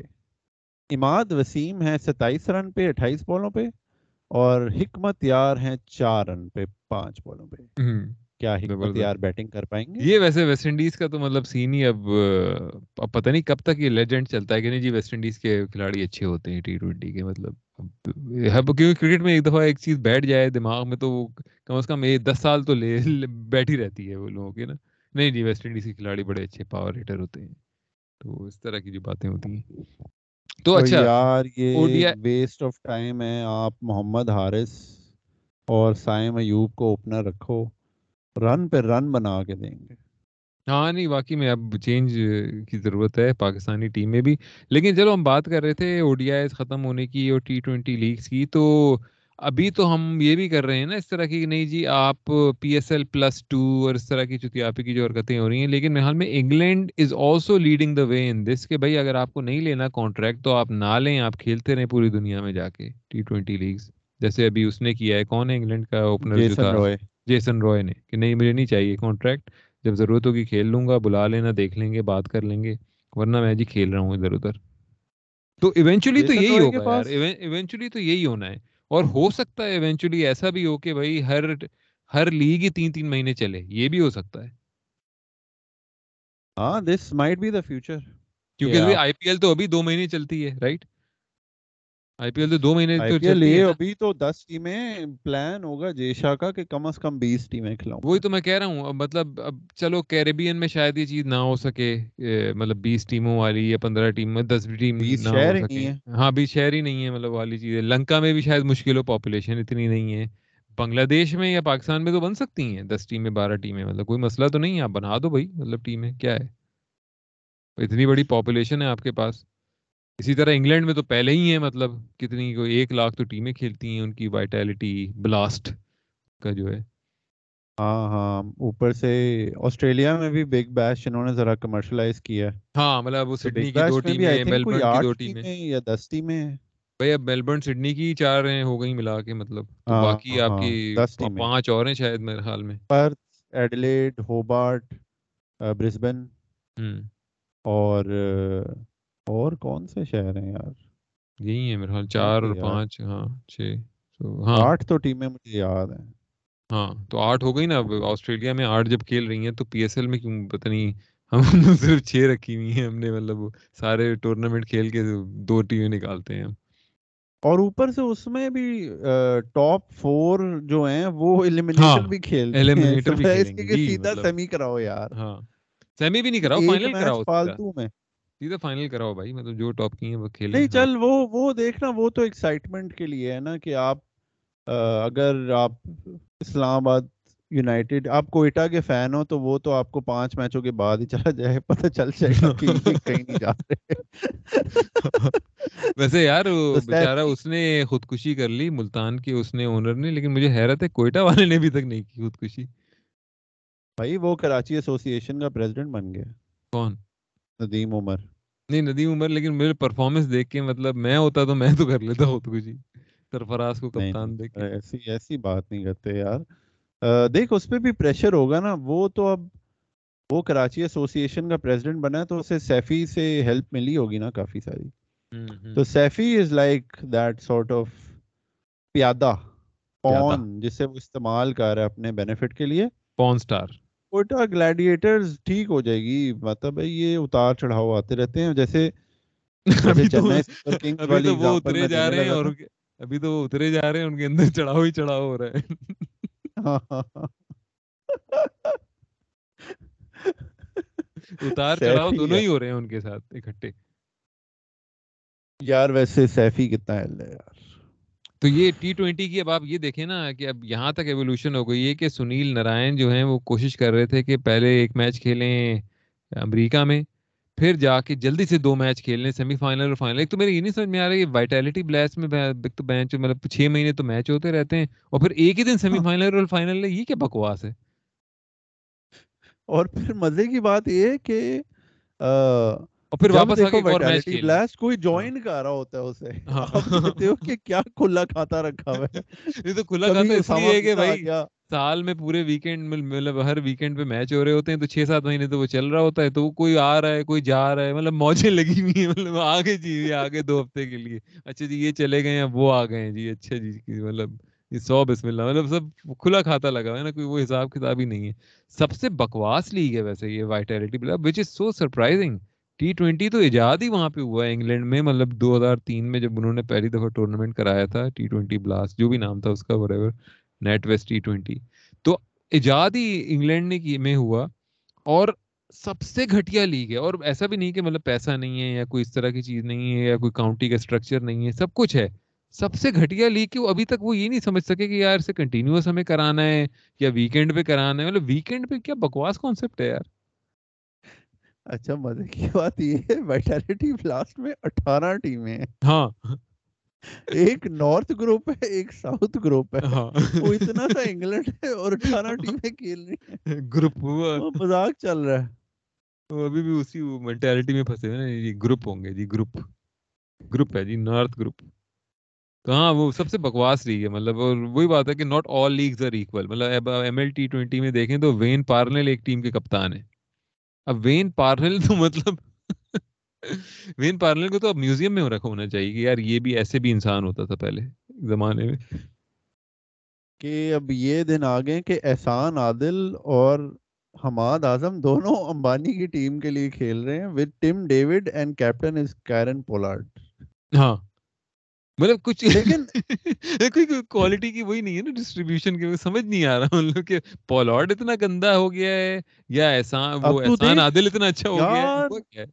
B: اماد وسیم ہے ستائیس رن پہ اٹھائیس بالوں پہ اور حکمت یار ہیں چار رن پہ پانچ بالوں پہ۔ کیا حکمت۔ یار بیٹنگ کر پائیں گے؟
A: یہ ویسے ویسٹ انڈیز کا تو مطلب سین ہی اب اب پتہ نہیں کب تک یہ لیجنڈ چلتا ہے کہ نہیں۔ جی ویسٹ انڈیز کے کھلاڑی اچھے ہوتے ہیں ٹی ٹوینٹی کے مطلب اب کیونکہ کرکٹ میں ایک دفعہ ایک چیز بیٹھ جائے دماغ میں تو کم از کم دس سال تو لے بیٹھی رہتی ہے وہ لوگوں کی نا۔ نہیں جی ویسٹ انڈیز کے کھلاڑی بڑے اچھے پاور ہیٹر ہوتے ہیں۔ تو اس طرح کی جو باتیں ہوتی ہیں۔ تو اچھا
B: یار یہ ویسٹ آف ٹائم ہے۔ آپ محمد حارث اور سائم ایوب کو اوپنر رکھو۔ رن پہ رن بنا کے دیں گے۔
A: ہاں نہیں واقعی میں اب چینج کی ضرورت ہے پاکستانی ٹیم میں بھی۔ لیکن چلو ہم بات کر رہے تھے او ڈی آئی ختم ہونے کی اور ٹی ٹوینٹی لیگس کی۔ تو ابھی تو ہم یہ بھی کر رہے ہیں نا اس طرح کی نہیں جی آپ P S L plus two اور اس طرح کی چتیاپی کی جو حرکتیں ہو رہی ہیں۔ لیکن میرے حال میں England is also leading the way in this کہ بھائی اگر آپ کو نہیں لینا کانٹریکٹ تو آپ نہ لیں آپ کھیلتے رہیں پوری دنیا میں جا کے ٹی ٹوینٹی لیگس جیسے ابھی اس نے کیا ہے کون ہے انگلینڈ کا اوپنر جو تھا؟ جیسن روئے نے کہ نہیں مجھے نہیں چاہیے کانٹریکٹ جب ضرورت ہوگی کھیل لوں گا بلا لینا دیکھ لیں گے بات کر لیں گے ورنہ میں جی کھیل رہا ہوں ادھر ادھر۔ تو ایونچولی تو یہی ہوگا ایونچولی تو یہی ہونا ہے۔ اور ہو سکتا ہے ایونچولی ایسا بھی ہو کہ بھائی ہر ہر لیگ ہی تین تین مہینے چلے یہ بھی ہو سکتا ہے۔
B: ہاں this might be the future
A: کیونکہ آئی پی ایل تو ابھی دو مہینے چلتی ہے رائٹ آئی پی ایل تو دو مہینے
B: آئی پی ایل یہ ابھی تو دس ٹیمیں پلان ہوگا جیشا کا کہ کم از کم بیس ٹیمیں کھلاؤں۔
A: وہی تو میں کہہ رہا ہوں مطلب اب چلو کیریبین میں شاید یہ چیز نہ ہو سکے مطلب بیس ٹیموں والی یا پندرہ ٹیم میں دس ٹیم نہ ہو سکے۔ ہاں بیس شہر ہی نہیں ہے مطلب والی چیز ہے لنکا میں بھی شاید مشکل ہو پاپولیشن اتنی نہیں ہے۔ بنگلہ دیش میں یا پاکستان میں تو بن سکتی ہیں دس ٹیمیں بارہ ٹیمیں۔ مطلب کوئی مسئلہ تو نہیں ہے آپ بنا دو بھائی مطلب ٹیمیں کیا ہے؟ اتنی بڑی پاپولیشن ہے آپ کے پاس۔ اسی طرح انگلینڈ میں تو پہلے ہی ہیں مطلب کتنی کوئی ایک لاکھ تو ٹیمیں کھیلتی ہیں ان کی وائٹیلٹی بلاسٹ کا جو ہے۔
B: ہاں ہاں اوپر سے آسٹریلیا میں بھی بگ بیش انہوں نے ذرا کمرشلائز کیا ہے۔
A: ہاں مطلب وہ سڈنی کی دو ٹیمیں میلبرن کی دو ٹیمیں
B: یا دس ٹیمیں
A: بھائی اب میلبرن سڈنی کی چار ہیں ہو گئی ملا کے مطلب۔ تو
B: ہاں
A: باقی آپ
B: ہاں
A: کی پانچ اور ہیں شاید میرے خیال میں۔
B: Perth Adelaide Hobart Brisbane. اور اور کون سے شہر ہیں یار؟
A: یہی ہے میرے خیال
B: ہیں
A: چار اور پانچ ہاں چھ تو ہاں۔
B: آٹھ تو ٹیمیں مجھے یاد ہیں۔
A: ہاں تو آٹھ ہو گئی نا اب آسٹریلیا میں آٹھ جب کھیل رہی ہیں تو پی ایس ایل میں کیوں؟ پتہ نہیں ہم صرف چھ رکھی ہوئی ہیں ہم نے مطلب سارے ٹورنامنٹ کھیل کے دو ٹیمیں نکالتے ہیں۔ ہم
B: اور اوپر سے اس میں بھی ٹاپ فور جو ہیں وہ
A: ہاں
B: ایلیمینیٹر بھی کھیلتے ہیں۔
A: ایلیمینیٹر بھی کھیلیں
B: کے
A: گے
B: سیدھا
A: مطلب۔
B: سیمی کراؤ یار۔
A: ہاں سیمی بھی نہیں کراؤ فائنل کراؤ
B: فالتو میں۔
A: سیدھا فائنل کراؤ بھائی مطلب جو ٹاپ کی ہیں وہ کھیلیں
B: نہیں چل وہ وہ دیکھنا وہ تو ایکسائٹمنٹ کے لیے ہے نا کہ آپ اگر آپ اسلام آباد یونائٹیڈ آپ کوئٹہ کے فین ہو تو وہ تو آپ کو پانچ میچوں کے بعد ہی چلا جائے پتہ چل جائے گا کہ کہیں نہیں جا رہے۔
A: ویسے یار بیچارہ اس نے خودکشی کر لی ملتان کے اس نے اونر نے لیکن مجھے حیرت ہے کوئٹہ والے نے ابھی تک نہیں کی خودکشی۔
B: بھائی وہ کراچی ایسوسی ایشن کا پریزیڈنٹ بن گیا۔
A: کون؟
B: ندیم عمر۔
A: نہیں ندیم عمر لیکن میرے پرفارمنس دیکھ کے مطلب میں ہوتا تو میں تو کر لیتا خودکشی سرفراز کو
B: نہیں
A: کپتان دیکھ کے۔
B: ایسی ایسی بات نہیں کرتے یار۔ دیکھ اس پہ بھی پریشر ہوگا نا۔ وہ تو اب وہ کراچی ایسوسی ایشن کا پریزیڈنٹ بنا ہے تو اسے سیفی سے ہیلپ ملی ہوگی نا کافی ساری۔
A: ہوں، ہوں،
B: تو Saifi is like that sort of پیادہ pawn جسے وہ استعمال کر رہا ہے اپنے بینیفٹ کے لیے۔
A: پون سٹار
B: کوئٹہ گلیڈیٹرز ٹھیک ہو جائے گی۔ مطلب ہے یہ اتار چڑھاؤ آتے رہتے ہیں۔ جیسے
A: ابھی تو وہ اترے جا رہے ہیں اور ابھی تو وہ اترے جا رہے ہیں ان کے اندر چڑھاؤ ہی چڑھاؤ ہو رہا ہے۔ اتار چڑھاؤ دونوں ہی ہو رہے ہیں ان کے ساتھ اکٹھے۔
B: یار ویسے سیفی کتنا ہے یار۔
A: تو یہ ٹی ٹوینٹی کی اب آپ یہ دیکھیں نا کہ اب یہاں تک ایولیوشن ہو گئی ہے کہ سنیل نارائن جو ہیں وہ کوشش کر رہے تھے کہ پہلے ایک میچ کھیلیں امریکہ میں پھر جا کے جلدی سے دو میچ کھیل لیں سیمی فائنل اور فائنل ایک تو میرے یہ نہیں سمجھ میں آ رہا ہے وائٹیلٹی بلیس میں تو بینچ مطلب چھ مہینے تو میچ ہوتے رہتے ہیں اور پھر ایک ہی دن سیمی فائنل اور فائنل ہے یہ کیا بکواس ہے؟
B: اور پھر مزے کی بات یہ ہے کہ
A: اور پھر واپس ایک اور میچ کھیل
B: بلاس کوئی جوائن ہاں۔ کر رہا ہوتا ہے اسے۔ ہاں۔ آپ کہتے ہو کہ کیا کھلا کھاتا رکھا ہوا ہے۔
A: یہ تو کھلا کھاتا اس لیے ہے کہ بھائی سال میں پورے ویکنڈ مطلب ہر ویکنڈ پہ میچ ہو رہے ہوتے ہیں تو چھ سات مہینے تو وہ چل رہا ہوتا ہے تو کوئی آ رہا ہے کوئی جا رہا ہے مطلب موجیں لگی ہوئی ہیں مطلب آگے جی آگے دو ہفتے کے لیے۔ اچھا جی یہ چلے گئے ہیں وہ آ گئے ہیں۔ جی اچھا جی مطلب یہ سو بسم اللہ۔ مطلب سب کھلا کھاتا لگا ہے نا کوئی وہ حساب کتاب ہی نہیں ہے۔ سب سے بکواس لیگ ہے ویسے یہ Vitality which is so surprising T twenty تو ایجاد ہی وہاں پہ ہوا ہے انگلینڈ میں مطلب دو ہزار تین میں جب انہوں نے پہلی دفعہ ٹورنامنٹ کرایا تھا ٹی ٹوینٹی بلاسٹ جو بھی نام تھا اس کا نیٹ ویسٹ ٹی ٹوینٹی تو ایجاد ہی انگلینڈ نے کی، میں ہوا اور سب سے گھٹیا لیگ ہے اور ایسا بھی نہیں کہ مطلب پیسہ نہیں ہے یا کوئی اس طرح کی چیز نہیں ہے یا کوئی کاؤنٹی کا اسٹرکچر نہیں ہے، سب کچھ ہے۔ سب سے گھٹیا لیگ کہ وہ ابھی تک وہ یہ نہیں سمجھ سکے کہ یار اسے کنٹینیوس ہمیں کرانا ہے یا ویکینڈ پہ کرانا ہے مطلب ویکینڈ پہ کیا بکواس کانسیپٹ ہے یار۔
B: اچھا مزے کی بات یہ ہے وائٹیلٹی بلاسٹ میں اٹھارہ ٹیمیں ہیں۔
A: ہاں۔
B: ایک نارتھ گروپ ہے ایک ساؤتھ گروپ ہے۔ ہاں۔ وہ اتنا سا انگلینڈ ہے اور اٹھارہ ٹیمیں کھیل رہی ہیں۔
A: گروپ
B: مذاق چل رہا ہے۔
A: وہ ابھی بھی اسی مینٹیلٹی میں پھنسے ہوئے جی گروپ ہوں گے جی گروپ گروپ ہے جی نارتھ گروپ ہاں وہ سب سے بکواس لیگ ہے مطلب وہی بات ہے کہ not all leagues are equal مطلب ایم ایل ٹی ٹوینٹی میں دیکھیں تو وین پارنل ایک ٹیم کے کپتان ہیں۔ اب وین پارنل تو مطلب وین پارنل کو تو اب میوزیم میں رکھا ہونا چاہیے کہ یار یہ بھی ایسے بھی انسان ہوتا تھا پہلے زمانے میں۔
B: کہ اب یہ دن آ گئے کہ احسان عادل اور حماد اعظم دونوں امبانی کی ٹیم کے لیے کھیل رہے ہیں with Tim David and captain is Kieron Pollard
A: ہاں۔ مطلب کچھ لیکن کوئی کوالٹی کی وہی نہیں ہے نا ڈسٹریبیوشن کی سمجھ نہیں آ رہا ان لوگ کہ پولارڈ اتنا گندا ہو گیا ہے یا احسان وہ احسان عادل اتنا اچھا ہو گیا ہے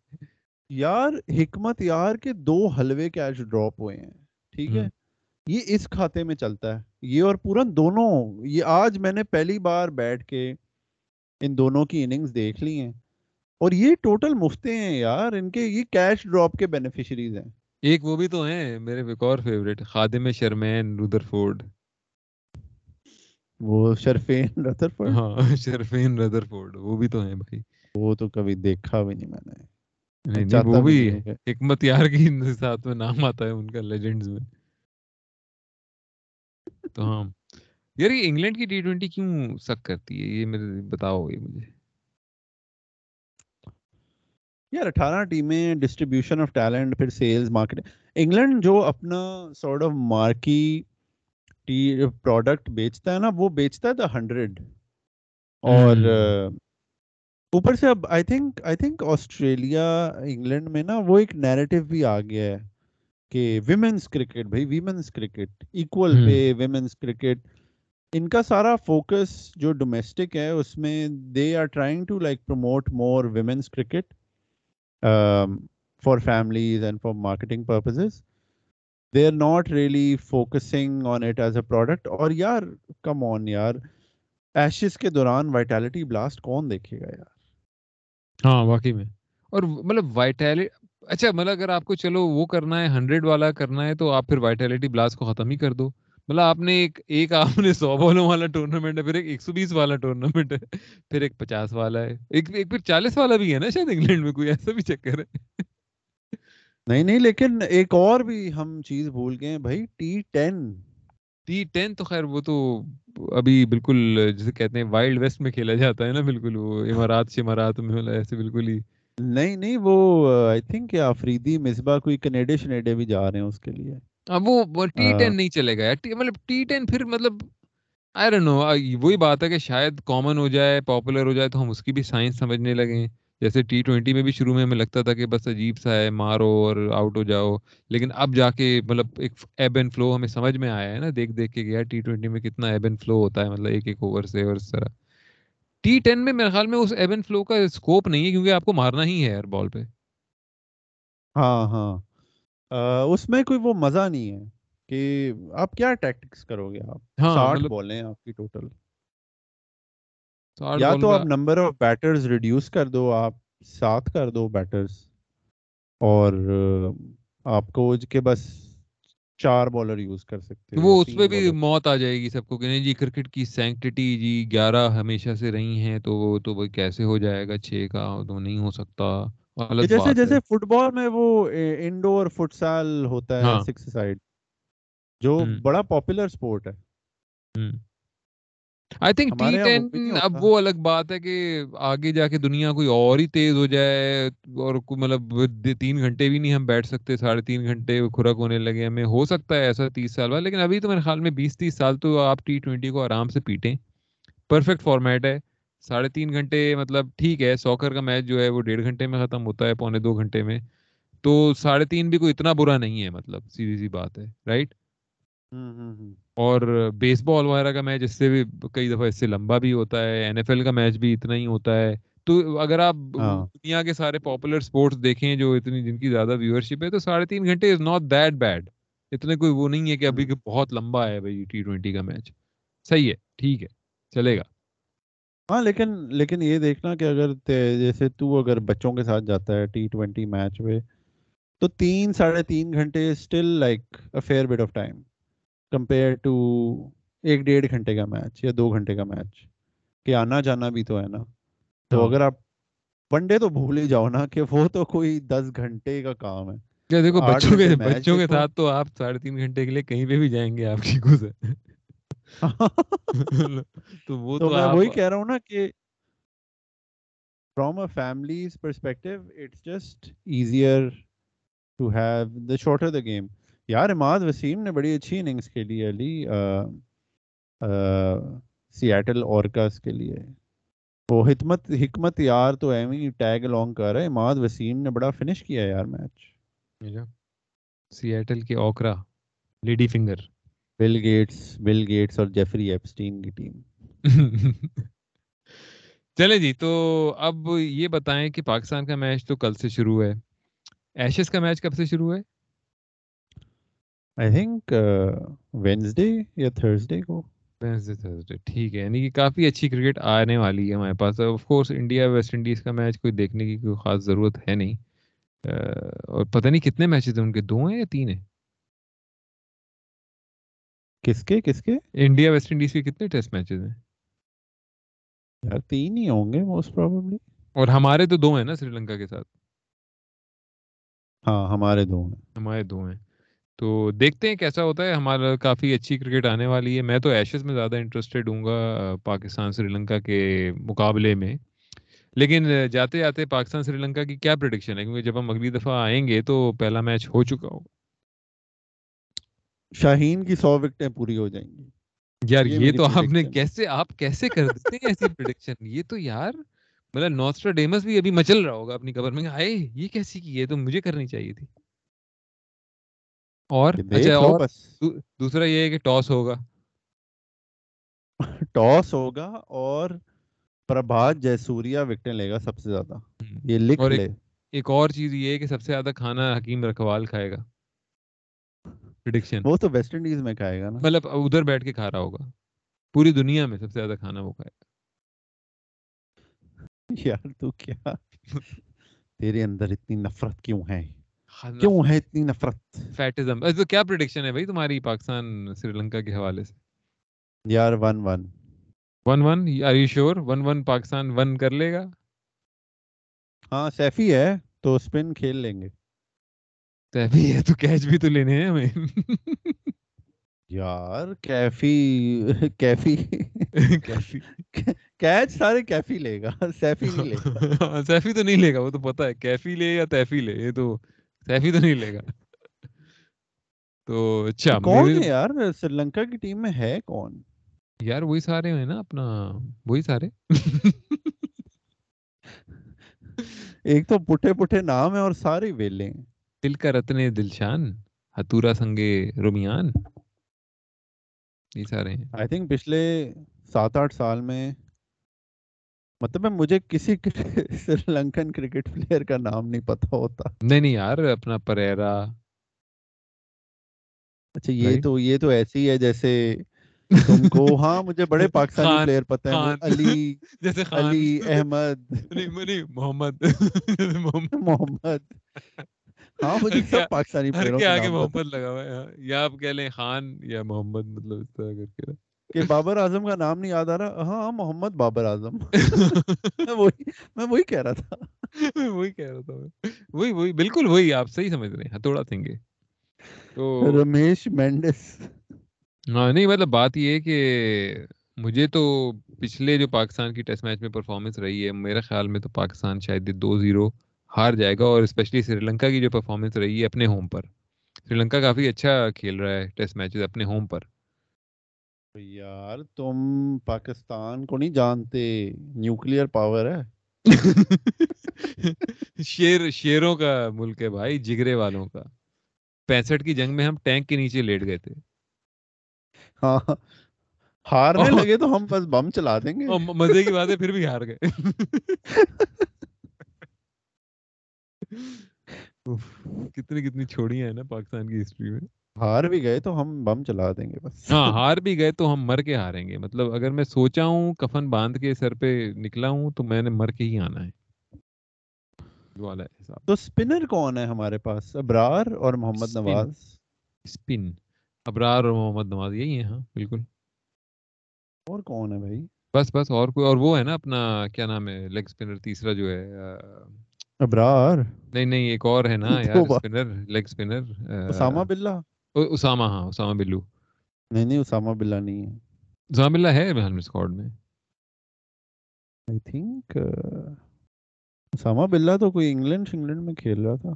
B: یار حکمت یار کے دو حلوے کیش ڈراپ ہوئے ہیں ٹھیک ہے؟ یہ اس کھاتے میں چلتا ہے یہ اور پورن دونوں یہ آج میں نے پہلی بار بیٹھ کے ان دونوں کی اننگز دیکھ لی ہیں اور یہ ٹوٹل مفتے ہیں یار ان کے یہ کیش ڈراپ کے بینیفیشریز ہیں۔
A: ایک وہ بھی تو ہیں میرے ایک اور فیوریٹ خادم شرمین رودر فورڈ
B: وہ شرفین ردر فورڈ
A: ہاں شرفین ردر فورڈ وہ بھی تو ہیں بھائی۔
B: وہ تو کبھی دیکھا بھی نہیں میں نے۔
A: وہ بھی حکمت یار کی ساتھ میں نام آتا ہے ان کا لیجنڈز میں۔ تو ہاں۔ یار یہ انگلینڈ کی ٹی ٹوینٹی کیوں سک کرتی ہے؟ یہ میرے بتاؤ یہ مجھے۔
B: یار اٹھارہ ٹیمیں ڈسٹریبیوشن آف ٹیلنٹ پھر سیلز مارکیٹ انگلینڈ جو اپنا سارٹ آف مارکی پروڈکٹ بیچتا ہے نا وہ بیچتا ہے دا ہنڈریڈ اور اوپر سے اب I think I think Australia England میں نا وہ ایک نیریٹو بھی آ گیا ہے کہ ویمنس کرکٹ بھائی ویمنس کرکٹ ایکول پہ ویمنس کرکٹ ان کا سارا فوکس جو ڈومیسٹک ہے اس میں they are trying to like promote more women's cricket for families and for marketing purposes they are not really focusing on it as a product اور یار کم آن یار ایشز کے دوران وائٹیلٹی بلاسٹ کون دیکھے گا یار
A: ہاں واقعی میں اور مطلب وائٹیلٹی اچھا مطلب اگر آپ کو چلو وہ کرنا ہے ہنڈریڈ والا کرنا ہے تو آپ پھر وائٹیلٹی بلاسٹ کو ختم ہی کر دو مطلب آپ نے ایک ایک آپ نے سو بالوں والا ٹورنامنٹ ہے پھر ایک ایک سو بیس والا ٹورنامنٹ ہے پھر ایک پچاس والا ہے ایک ایک پھر چالیس والا بھی ہے نا شاید انگلینڈ میں کوئی ایسا بھی چکر ہے۔
B: نہیں نہیں لیکن ایک اور بھی ہم چیز بھول گئے ہیں بھائی ٹی ٹین
A: ٹی ٹین تو خیر وہ تو ابھی بالکل جسے کہتے ہیں وائلڈ ویسٹ میں کھیلا جاتا ہے نا بالکل وہ امارات شمارات میں ایسے بالکل ہی۔
B: نہیں نہیں وہ آئی تھنک آفریدی مصباح کوئی کنیڈے شنیڈے بھی جا رہے ہیں اس کے لیے۔
A: وہ ٹی ٹین نہیں چلے گا مطلب ٹی ٹین پھر مطلب آئی ڈونٹ نو وہی بات ہے کہ شاید کامن ہو جائے پاپولر ہو جائے تو ہم اس کی بھی سائنس سمجھنے لگے جیسے ٹی ٹوینٹی میں بھی شروع میں ہمیں لگتا تھا کہ بس عجیب سا ہے مارو اور آؤٹ ہو جاؤ۔ لیکن اب جا کے مطلب ایک ایب اینڈ فلو ہمیں سمجھ میں آیا ہے نا دیکھ دیکھ کے گیا ٹی ٹوینٹی میں کتنا ایب اینڈ فلو ہوتا ہے مطلب ایک ایک اوور سے اور اس طرح۔ ٹی ٹین میں میرے خیال میں اس ایون فلو کا اسکوپ نہیں ہے کیونکہ آپ کو مارنا ہی ہے ایئر بال پہ۔
B: ہاں ہاں۔ اس میں کوئی وہ مزہ نہیں ہے کہ آپ کیا ٹیکٹکس کرو گے آپ؟
A: ہاں
B: ساٹھ
A: مطلب
B: بالیں آپ کی ٹوٹل یا تو آپ نمبر آف بیٹرز ریڈیوس کر دو آپ سات کر دو بیٹرز اور آپ کو کے بس چار بالر یوز کر سکتے ہو یا
A: وہ اس پہ بھی موت آ جائے گی سب کو کہ نہیں جی کرکٹ کی سینکٹٹی جی گیارہ ہمیشہ سے رہی ہیں تو وہ تو کیسے ہو جائے گا چھ کا تو نہیں ہو سکتا۔
B: جیسے جیسے فٹ بال میں وہ انڈور فٹ سال ہوتا ہے
A: ہاں۔
B: سکس سائڈ جو بڑا پاپولر سپورٹ ہے۔
A: آئی تھنک ٹی ٹین اب وہ الگ بات ہے کہ آگے جا کے دنیا کوئی اور ہی تیز ہو جائے اور مطلب تین گھنٹے بھی نہیں ہم بیٹھ سکتے ساڑھے تین گھنٹے کھرک ہونے لگے ہمیں۔ ہو سکتا ہے ایسا تیس سال بعد لیکن ابھی تو میرے خیال میں بیس تیس سال تو آپ ٹی ٹوینٹی کو آرام سے پیٹیں۔ پرفیکٹ فارمیٹ ہے۔ ساڑھے تین گھنٹے مطلب ٹھیک ہے سوکر کا میچ جو ہے وہ ڈیڑھ گھنٹے میں ختم ہوتا ہے پونے دو گھنٹے میں۔ تو ساڑھے تین بھی کوئی اتنا برا نہیں ہے مطلب سیدھی سی بات ہے رائٹ اور بیس بال وغیرہ کا میچ اس سے بھی کئی دفعہ اس سے لمبا بھی ہوتا ہے این ایف ایل کا میچ بھی اتنا ہی ہوتا ہے۔ تو اگر آپ
B: ہاں۔
A: دنیا کے سارے پاپولر سپورٹس دیکھیں جو اتنی جن کی زیادہ ویورشپ ہے تو ساڑھے تین گھنٹے از ناٹ دیٹ بیڈ اتنے کوئی وہ نہیں ہے کہ ابھی بہت لمبا ہے بھائی ٹی ٹوینٹی کا میچ۔ صحیح ہے ٹھیک ہے چلے گا۔
B: ہاں لیکن لیکن یہ دیکھنا کہ اگر جیسے تو اگر بچوں کے ساتھ جاتا ہے ٹی ٹوینٹی میچ پہ تو تین ساڑھے تین گھنٹے still like fair bit of time compare to ایک ڈیڑھ گھنٹے کا میچ یا دو گھنٹے کا میچ کہ آنا جانا بھی تو ہے نا۔ تو
A: ہاں۔
B: اگر آپ ون ڈے تو بھول ہی جاؤ نا کہ وہ تو کوئی دس گھنٹے کا کام ہے۔
A: دیکھو بچوں کے بچوں کے ساتھ تو آپ ساڑھے تین گھنٹے کے لیے کہیں پہ بھی جائیں گے آپ کی گزر۔ تو وہ
B: تو میں وہی کہہ رہا ہوں نا کہ from a families perspective it's just easier to have the shorter the game یار اماد وسیم نے بڑی اچھی اننگز کھیلی ہے علی سیاٹل اورکاس کے لیے وہ حکمت حکمت یار تو ایویں ٹیگ along کر رہا ہے اماد وسیم نے بڑا فنش کیا یار میچ
A: سیاٹل کے okra lady finger
B: Bill Gates Bill Gates اور جیفری ایپسٹین کی ٹیم
A: چلے جی تو اب یہ بتائیں کہ پاکستان کا میچ تو کل سے شروع ہے۔ ایشز کا میچ کب سے شروع ہے؟
B: آئی تھنک وینسڈے یا تھرسڈے کو۔
A: وینسڈے تھرسڈے ٹھیک ہے۔ یعنی کہ کافی اچھی کرکٹ آنے والی ہے ہمارے پاس۔ Of course India West Indies کا میچ کوئی دیکھنے کی کوئی خاص ضرورت ہے نہیں۔ اور پتہ نہیں کتنے میچز ہیں ان کے دو ہیں یا تین ہیں؟
B: کس کے کس کے؟
A: انڈیا ویسٹ انڈیز کے کتنے ٹیسٹ میچز ہیں؟
B: یار تین ہی ہوں گے موسٹ پروبیبلی
A: اور ہمارے تو دو ہیں نا سری لنکا کے ساتھ۔
B: ہاں ہمارے دو ہیں۔
A: ہمارے دو ہیں۔ تو دیکھتے ہیں کیسا ہوتا ہے۔ ہمارا کافی اچھی کرکٹ آنے والی ہے۔ میں تو ایشز میں زیادہ انٹرسٹیڈ ہوں گا پاکستان سری لنکا کے مقابلے میں۔ لیکن جاتے جاتے پاکستان سری لنکا کی کیا پروڈکشن ہے؟ کیونکہ جب ہم اگلی دفعہ آئیں گے تو پہلا میچ ہو چکا ہو
B: شاہین کی سو وکٹیں پوری ہو جائیں گی۔
A: یار یہ تو آپ نے کیسے آپ کیسے کر دیتے ہیں ایسی پروڈکشن یہ تو یار مطلب نوسٹر ڈیمس بھی ابھی مچل رہا ہوگا اپنی قبر میں۔ آئے یہ کیسی کی؟ ہے تو مجھے کرنی چاہیے تھی۔ اور اچھا اور دوسرا یہ ہے کہ ٹاس ہوگا۔
B: ٹاس ہوگا اور پربھات جے سوریا وکٹیں لے گا سب سے زیادہ۔ یہ لکھ لے۔
A: ایک اور چیز یہ ہے کہ سب سے زیادہ کھانا حکیم رکھوال کھائے گا۔ پریڈکشن
B: وہ تو ویسٹ انڈیز میں کھائے گا نا۔
A: مطلب ادھر بیٹھ کے کھا رہا ہوگا۔ پوری دنیا میں سب سے زیادہ کھانا وہ کھائے۔
B: گا یار تو کیا؟ تیرے اندر اتنی نفرت کیوں ہے؟ کیوں ہے اتنی نفرت؟
A: فیٹزم۔ تو کیا پریڈکشن ہے بھائی تمہاری پاکستان سری لنکا کے حوالے سے؟
B: یار one one.
A: One one? Are you sure one one Pakistan win کر لے گا؟
B: ہاں سیفی ہے تو اسپن کھیل لیں گے۔
A: سیفی ہے تو کیچ بھی تو لینے ہیں ہمیں۔
B: یار کیفی کیفی
A: کیفی
B: کیچ سارے کیفی لے گا سیفی نہیں لے گا۔
A: سیفی تو نہیں لے گا وہ تو پتا ہے۔ کیفی لے یا تیفی لے یہ تو سیفی تو نہیں لے گا۔ تو اچھا
B: کون ہے یار؟ سری لنکا کی ٹیم میں ہے کون؟
A: یار وہی سارے ہیں نا اپنا وہی سارے۔
B: ایک تو پٹھے پٹھے نام ہے اور سارے ویلے ہیں۔
A: دل کا رتنے دلشان ہتورا سنگے رومیان۔ یہ سارے ہیں۔
B: آئی تھنک پچھلے سات آٹھ سال میں مطلب ہے مجھے کسی سری لنکن کرکٹ پلیئر کا نام نہیں پتا ہوتا۔
A: نہیں نہیں یار اپنا پریرا۔
B: اچھا یہ تو یہ تو ایسی ہے جیسے تم کو۔ ہاں مجھے بڑے پاکستانی پلیئر پتہ ہیں۔ علی جیسے علی احمد۔
A: نہیں محمد۔
B: محمد۔ ہاں مجھے سب پاکستانی
A: پلیئروں کے آگے محمد لگا ہوا ہے ہاں۔ یا آپ کہہ لیں خان یا محمد مطلب اس طرح کر کے
B: کہ بابر اعظم کا نام نہیں یاد آ رہا ہاں, ہاں، محمد بابر اعظم۔ میں وہی کہہ رہا تھا۔
A: وہی کہہ رہا تھا وہی وہی بالکل وہی آپ صحیح سمجھ رہے ہیں ہتھوڑا تھنگے
B: تو رمیش مینڈس۔
A: ہاں نہیں مطلب بات یہ ہے کہ مجھے تو پچھلے جو پاکستان کی ٹیسٹ میچ میں پرفارمنس رہی ہے میرے خیال میں تو پاکستان شاید دو زیرو۔ ہار جائے گا اور اسپیشلی سری لنکا کی جو پرفارمنس رہی ہے اپنے ہوم پر۔ سری لنکا کافی اچھا کھیل رہا ہے ٹیسٹ میچز اپنے ہوم پر۔
B: یار تم پاکستان کو نہیں جانتے نیوکلیئر پاور ہے۔
A: شیر شیروں کا ملک ہے بھائی جگرے والوں کا۔ پینسٹھ کی جنگ میں ہم ٹینک کے نیچے لیٹ گئے تھے۔
B: ہاں ہارنے لگے تو ہم بس بم چلا دیں گے۔
A: مزے کی بات ہے پھر بھی ہار گئے۔ کتنی کتنی چھوڑی ہیں نا پاکستان کی ہسٹری میں۔
B: ہار بھی گئے تو ہم بم چلا دیں گے بس۔
A: ہاں ہار بھی گئے تو ہم مر کے ہاریں گے۔ مطلب اگر میں سوچا ہوں کفن باندھ کے سر پہ نکلا ہوں تو میں نے مر کے ہی آنا ہے۔
B: تو سپنر کون ہے ہمارے پاس؟ ابرار اور محمد نواز؟
A: سپن ابرار اور محمد نواز یہی ہیں ہاں بالکل۔
B: اور کون ہے بھائی؟
A: بس بس اور کوئی اور وہ ہے نا اپنا کیا نام ہے لیگ سپنر تیسرا جو ہے
B: ابرار۔
A: نہیں نہیں ایک اور ہے نا یار لیگ سپنر
B: اسامہ باللہ
A: اسامہ ہاں اسامہ بلو۔
B: نہیں نہیں اسامہ بلّہ نہیں ہے۔
A: اسامہ بلّہ ہے اسکواڈ میں
B: آئی تھنک اسامہ بلّہ تو کوئی انگلینڈ انگلینڈ میں کھیل رہا تھا۔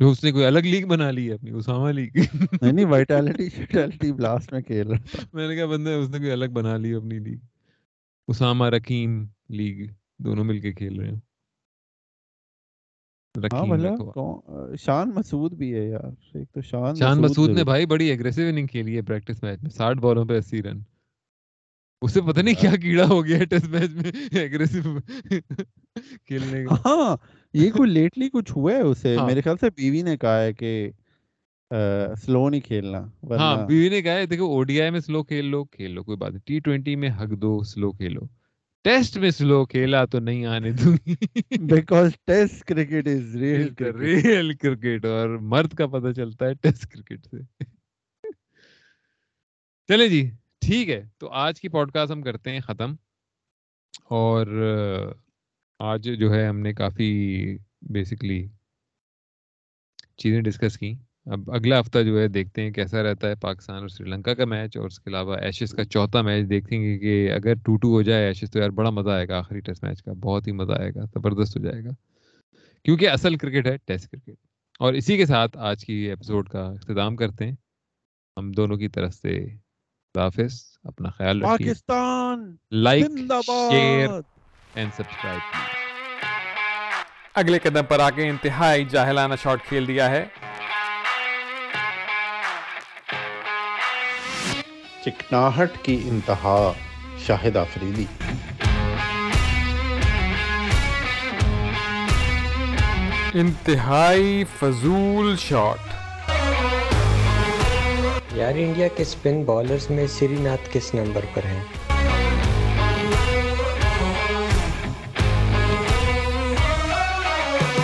A: جو اس نے کوئی الگ لیگ بنا لی ہے اپنی اسامہ لیگ۔
B: نہیں نہیں وائٹالٹی شٹالٹی بلاسٹ میں کھیل رہا تھا۔
A: میں نے کہا بندہ اس نے کوئی الگ بنا لی اپنی لیگ۔ اسامہ رکیم لیگ دونوں مل کے کھیل رہے ہیں۔
B: شان مسعود بھی ہے یار ایک تو شان
A: شان مسعود نے بھائی بڑی ایگریسو اننگ کھیلی ہے پریکٹس میچ میں ساٹھ بالوں پہ اسی رن اسے پتہ نہیں کیا کیڑا ہو گیا ٹیسٹ میچ میں ایگریسو کھیلنے کا۔
B: ہاں یہ کوئی لیٹلی کچھ ہوا ہے اسے؟ ہاں۔ میرے خیال سے بیوی نے کہا ہے کہ سلو نہیں کھیلنا
A: ہاں بیوی نے کہا ہے دیکھو او ڈی آئی میں سلو کھیل لو کھیل لو کوئی بات نہیں۔ ٹی ٹوینٹی میں حق دو سلو کھیلو۔ ٹیسٹ میں سلو کھیلا تو نہیں آنے دوں گی۔
B: Because test cricket is real
A: real cricket اور مرد کا پتہ چلتا ہے ٹیسٹ کرکٹ سے۔ چلے جی ٹھیک ہے۔ تو آج کی پوڈ کاسٹ ہم کرتے ہیں ختم۔ اور آج جو ہے ہم نے کافی بیسکلی چیزیں ڈسکس کی۔ اب اگلا ہفتہ جو ہے دیکھتے ہیں کیسا رہتا ہے پاکستان اور سری لنکا کا میچ اور اس کے علاوہ ایشز کا چوتھا میچ دیکھیں گے کہ اگر ٹو ٹو ہو جائے ایشز تو یار بڑا مزہ آئے گا آخری ٹیسٹ میچ کا بہت ہی مزہ آئے گا زبردست ہو جائے گا۔ کیونکہ اصل کرکٹ ہے ٹیسٹ کرکٹ۔ اور اسی کے ساتھ آج کی ایپیسوڈ کا اختتام کرتے ہیں۔ ہم دونوں کی طرف سے حافظ اپنا خیال
B: رکھیے۔ Pakistan
A: like share and subscribe اگلے قدم پر آگے انتہائی جاہلانہ شاٹ کھیل دیا ہے۔
B: چکناہٹ کی انتہا شاہد آفریدی۔
A: انتہائی فضول شاٹ۔
C: یار انڈیا کے سپن بالرز میں سری ناتھ کس نمبر پر ہیں؟